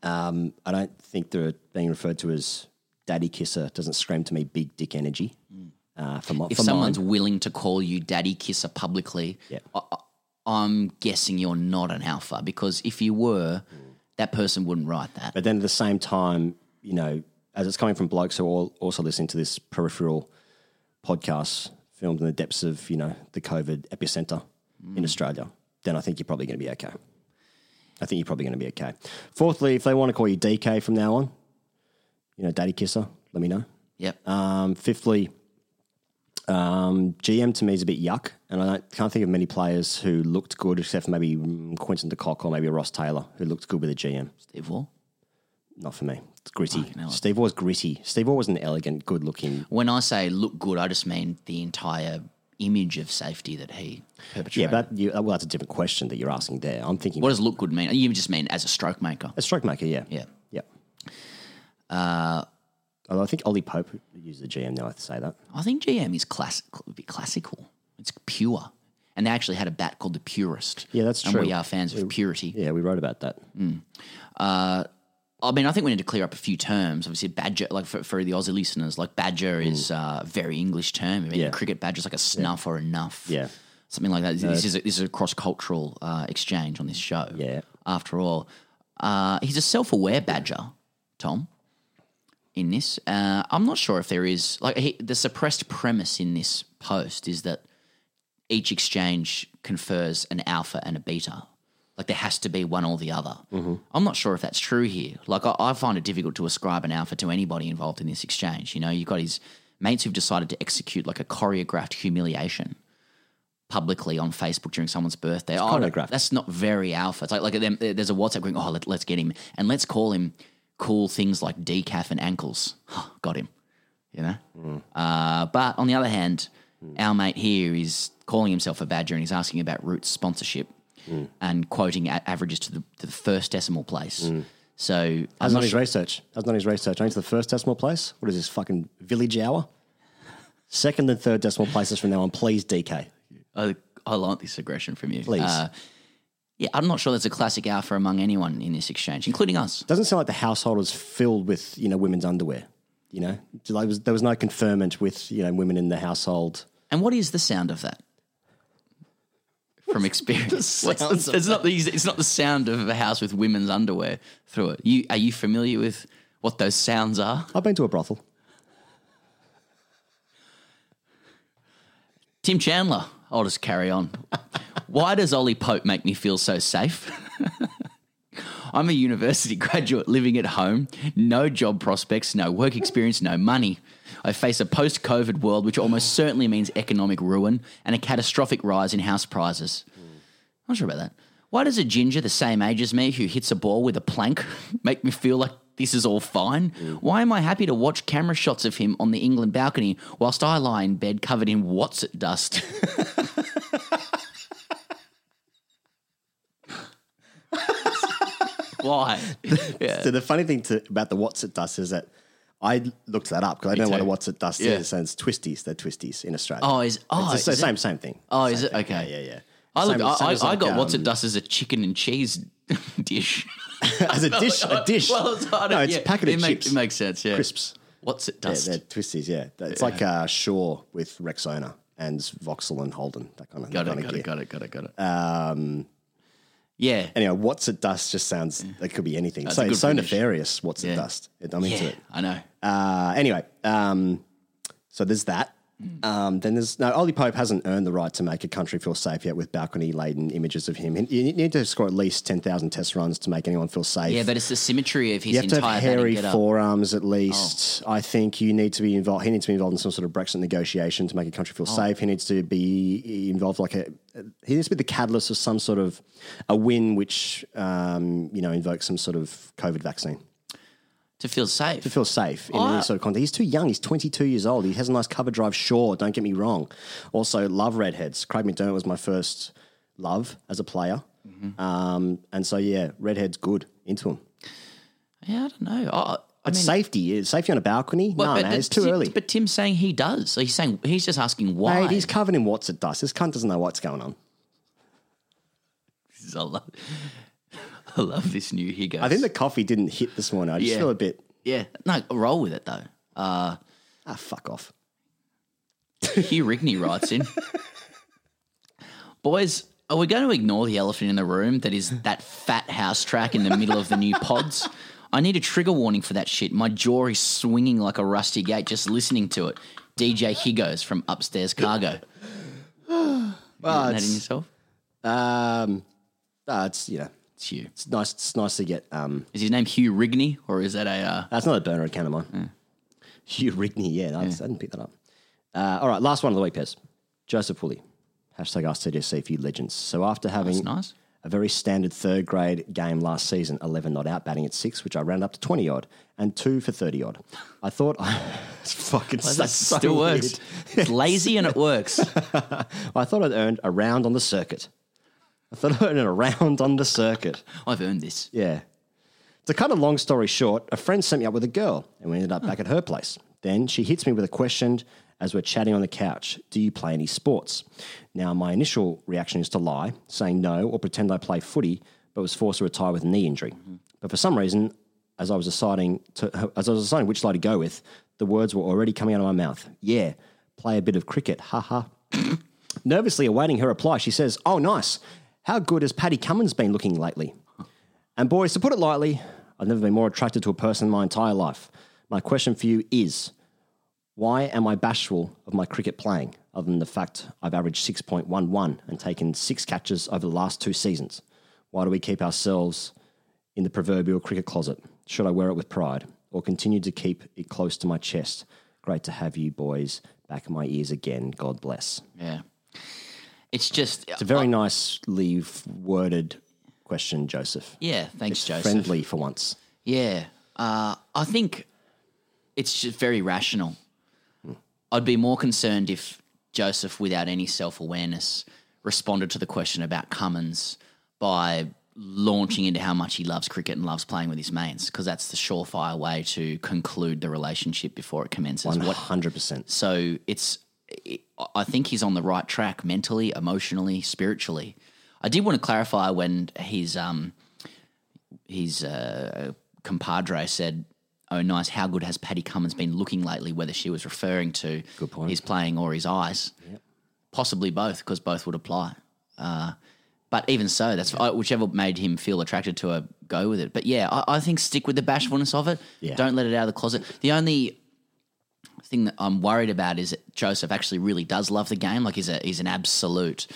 Um, I don't think the being referred to as daddy kisser doesn't scream to me big dick energy. Uh, for my, If for someone's mine. willing to call you daddy kisser publicly, Yeah. I, I- I'm guessing you're not an alpha because if you were, that person wouldn't write that. But then at the same time, you know, as it's coming from blokes who are also listening to this peripheral podcast filmed in the depths of, you know, the COVID epicenter in Australia, then I think you're probably going to be okay. I think you're probably going to be okay. Fourthly, if they want to call you DK from now on, you know, daddy kisser, let me know. Yep. Um, fifthly, um, GM to me is a bit yuck, and I can't think of many players who looked good, except for maybe mm, Quinton de Kock or maybe Ross Taylor, who looked good with a GM. Steve Waugh. Not for me. It's gritty. Steve Waugh's gritty. Steve Waugh was an elegant, good looking. When I say look good, I just mean the entire image of safety that he perpetrated. Yeah, but you, well, that's a different question that you're asking there. I'm thinking what does look good mean? You just mean as a stroke maker. a stroke maker. Yeah, Yeah. yeah. Uh, Although I think Ollie Pope uses the GM now. I have to say that. I think GM is classic, a bit classical. It's pure. And they actually had a bat called the Purist. Yeah, that's and true. we are fans of purity. Yeah, we wrote about that. I mean, I think we need to clear up a few terms. Obviously, badger, like for, for the Aussie listeners, like badger is a very English term. I mean, Mm. Yeah. cricket badger is like a snuff or a nuff. Yeah. Something like that. This is a, this is a cross cultural uh, exchange on this show. Yeah. After all, uh, he's a self aware badger, Tom. In this. Uh, I'm not sure if there is like he, the suppressed premise in this post is that each exchange confers an alpha and a beta. Like there has to be one or the other. I'm not sure if that's true here. Like I, I find it difficult to ascribe an alpha to anybody involved in this exchange. You know, you've got his mates who've decided to execute like a choreographed humiliation publicly on Facebook during someone's birthday. Oh, no, choreographed. that's not very alpha. It's like like there's a WhatsApp going, oh, let, let's get him and let's call him cool things like decaf and ankles. Got him, you know. Uh, but on the other hand, our mate here is calling himself a badger and he's asking about Roots sponsorship and quoting a- averages to the, to the first decimal place. So I'm That's not his sure- research. That's not his research. Only to the first decimal place. What is this fucking village hour? Second and third decimal places from now on, please, DK. I, I like this aggression from you. Please. Uh, yeah, I'm not sure there's a classic alpha among anyone in this exchange, including us. Doesn't sound like the household is filled with you know women's underwear. You know, there was, there was no conferment with you know women in the household. And what is the sound of that? From experience, the- of it's not the it's not the sound of a house with women's underwear through it. You are you familiar with what those sounds are? I've been to a brothel. Tim Chandler. I'll just carry on. Why does Ollie Pope make me feel so safe? I'm a university graduate living at home, no job prospects, no work experience, no money. I face a post COVID world, which almost certainly means economic ruin and a catastrophic rise in house prices. I'm not sure about that. Why does a ginger the same age as me who hits a ball with a plank make me feel like this is all fine? Why am I happy to watch camera shots of him on the England balcony whilst I lie in bed covered in what's it dust? Why? Yeah. So the funny thing to, about the what's it dust is that I looked that up because I don't know what a what's it dust Yeah. is, and it's twisties. They're twisties in Australia. Oh, is oh, it's the same it- same thing. Oh, Same is it thing. okay? Yeah, yeah. yeah. I, look, Same- I, same I, I like, got what's it um, dust as a chicken and cheese dish. as a dish. A dish. Well, it's, I don't- no, it's yeah, a packet it of makes, chips. It makes sense. Yeah, Crisps. What's it Yeah, dust? they're twisties. Yeah, it's like uh, Sure with Rexona and Vauxhall and Holden. That kind of got, it, got it. Got it. Got it. Got it. Um, yeah. anyway, what's it dust just sounds. It could be anything. That's so a good it's so finish. nefarious. What's Yeah. it dust? I'm into Yeah, it. I know. Uh, anyway, um, so there's that. Um, then there's no Ollie Pope hasn't earned the right to make a country feel safe yet with balcony laden images of him. You need to score at least ten thousand test runs to make anyone feel safe. Yeah, but it's the symmetry of his you have to entire have hairy forearms at least. I think you need to be involved. He needs to be involved in some sort of Brexit negotiation to make a country feel Oh. safe. He needs to be involved like a. He needs to be the catalyst of some sort of a win, which um, you know invokes some sort of COVID vaccine to feel safe. to feel safe in I- any sort of context. He's too young. He's 22 years old. He has a nice cover drive. Sure, don't get me wrong. Also, love redheads. Craig McDermott was my first love as a player, Mm-hmm. um, and so yeah, redheads good into him. yeah, I don't know. I, mean, safety is safety on a balcony. but- no, man, it's too Tim- early. But Tim's saying he does. So he's saying he's just asking why. Mate, he's covered in what's it dust. This cunt doesn't know what's going on. I love, this new he goes. I think the coffee didn't hit this morning. I just Yeah. feel a bit yeah, no, roll with it though. Uh, ah fuck off. Hugh Rigney writes in, boys. Are we going to ignore the elephant in the room that is that fat house track in the middle of the new pods? I need a trigger warning for that shit. My jaw is swinging like a rusty gate just listening to it. DJ Higgos from Upstairs Cargo. Well, Imagine it's, yourself? um, ah, it's you know, It's you. it's nice. It's nice to get. Um, Is his name Hugh Rigney or is that a? Uh, that's not a burner account of mine. Hugh Rigney, yeah, that's, I didn't pick that up. Uh, all right, last one of the week, Pez. Joseph Woolley. Hashtag RCDC for you legends. So after having nice. a very standard third grade game last season, 11 not out, batting at six, which I rounded up to 20 odd, and two for 30 odd. I thought, it's fucking Well, so, still works. It's lazy and it works. I thought I'd earned a round on the circuit. I thought I'd earned a round on the circuit. I've earned this. Yeah. To cut a long story short, a friend sent me up with a girl, and we ended up back at her place. Then she hits me with a question as we're chatting on the couch Do you play any sports? Now, my initial reaction is to lie, saying no or pretend I play footy, but was forced to retire with a knee injury. Mm-hmm. But for some reason, as I was deciding to, as I was deciding which lie to go with, the words were already coming out of my mouth. Yeah, play a bit of cricket, haha. Nervously awaiting her reply, she says, Oh, nice. How good has Paddy Cummins been looking lately? And boys, to put it lightly, I've never been more attracted to a person in my entire life. My question for you is why am I bashful of my cricket playing, other than the fact I've averaged 6.11 and taken six catches over the last two seasons? Why do we keep ourselves in the proverbial cricket closet? Should I wear it with pride or continue to keep it close to my chest? Great to have you boys back in my ears again. God bless. Yeah. It's just It's a very nicely worded question, Joseph. Yeah, thanks, It's Joseph. Friendly for once. Yeah, uh, I think it's just very rational. I'd be more concerned if Joseph, without any self awareness, responded to the question about Cummins by launching into how much he loves cricket and loves playing with his mates, because that's the surefire way to conclude the relationship before it commences. 100%. so it's, it, I think he's on the right track mentally, emotionally, spiritually. I did want to clarify when his um his uh, compadre said, "Oh, nice. How good has Paddy Cummins been looking lately?" Whether she was referring to Good point. his playing or his eyes, possibly both, because both would apply. Uh, but even so, that's I whichever made him feel attracted to her. Go with it. But yeah, I, I think stick with the bashfulness of it. Yeah. Don't let it out of the closet. The only thing that I'm worried about is that Joseph actually really does love the game. Like he's a he's an absolute.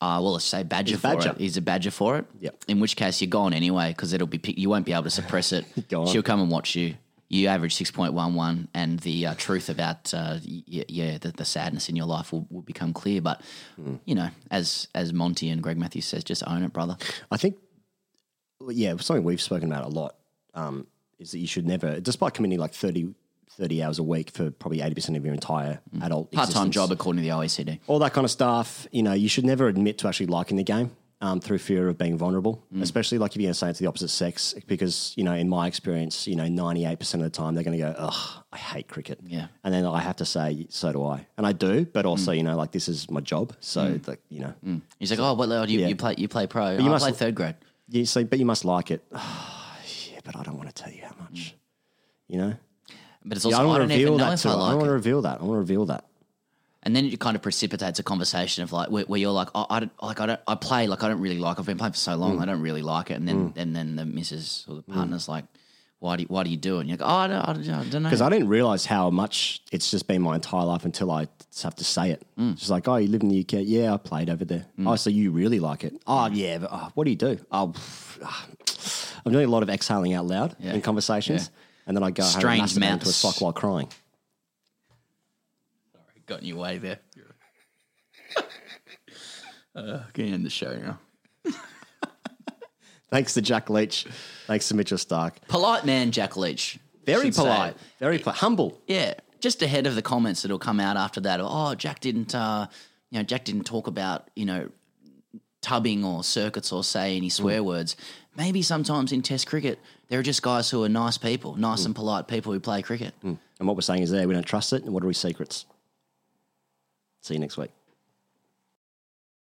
Uh, well, let's say badger He's for badger. it. He's a badger for it. Yep. In which case, you're gone anyway because it'll be you won't be able to suppress it. She'll come and watch you. You average six point one one, and the uh, truth about uh, y- yeah the, the sadness in your life will, will become clear. But Hmm. you know, as as Monty and Greg Matthews says, just own it, brother. I think, yeah, something we've spoken about a lot um, is that you should never, despite committing like 30, 30 hours a week for probably 80% of your entire mm. adult Part time existence, job according to the OECD. all that kind of stuff, you know, you should never admit to actually liking the game um, through fear of being vulnerable, mm. especially like if you're going to say it to the opposite sex, because, you know, in my experience, you know, 98% of the time they're going to go, ugh, I hate cricket. Yeah. And then I have to say, so do I. And I do, but also, mm. you know, like this is my job. So, like, you know, He's like, oh, what level do you, you play? You play pro? you I must- play third grade. you say, but you must like it. yeah, but I don't want to tell you how much, you know? But it's Yeah, also I don't I want don't to even reveal know that if I her. I don't want it. to reveal that. I want to reveal that. and then it kind of precipitates a conversation of like where, where you're like, oh, I don't like, I don't, I play like I don't really like. I've been playing for so Mm. long, I don't really like it. And then and then the missus or the partner's like, why do you, why do you do it? And you're like, oh, I don't, I don't, know. Because I didn't realize how much it's just been my entire life until I have to say it. Mm. Just like, oh, you live in the UK? Yeah, I played over there. Oh, so you really like it? Oh, yeah. But, oh, what do you do? Oh. I'm doing a lot of exhaling out loud Yeah. in conversations, Yeah. And then I go home Strange and masturbate into a sock while crying. Sorry, got in your way there. uh, getting in the show now. Thanks to Jack Leach. Thanks to Mitchell Starc. Polite man, Jack Leach. Very should say. polite. Very polite. Humble. Yeah, just ahead of the comments that'll come out after that. Oh, Jack didn't, uh, you know, Jack didn't talk about, you know, tubbing or circuits or say any swear Mm. words. Maybe sometimes in Test cricket, there are just guys who are nice people, nice Mm. and polite people who play cricket. And what we're saying is there, we don't trust it. And what are his secrets? See you next week.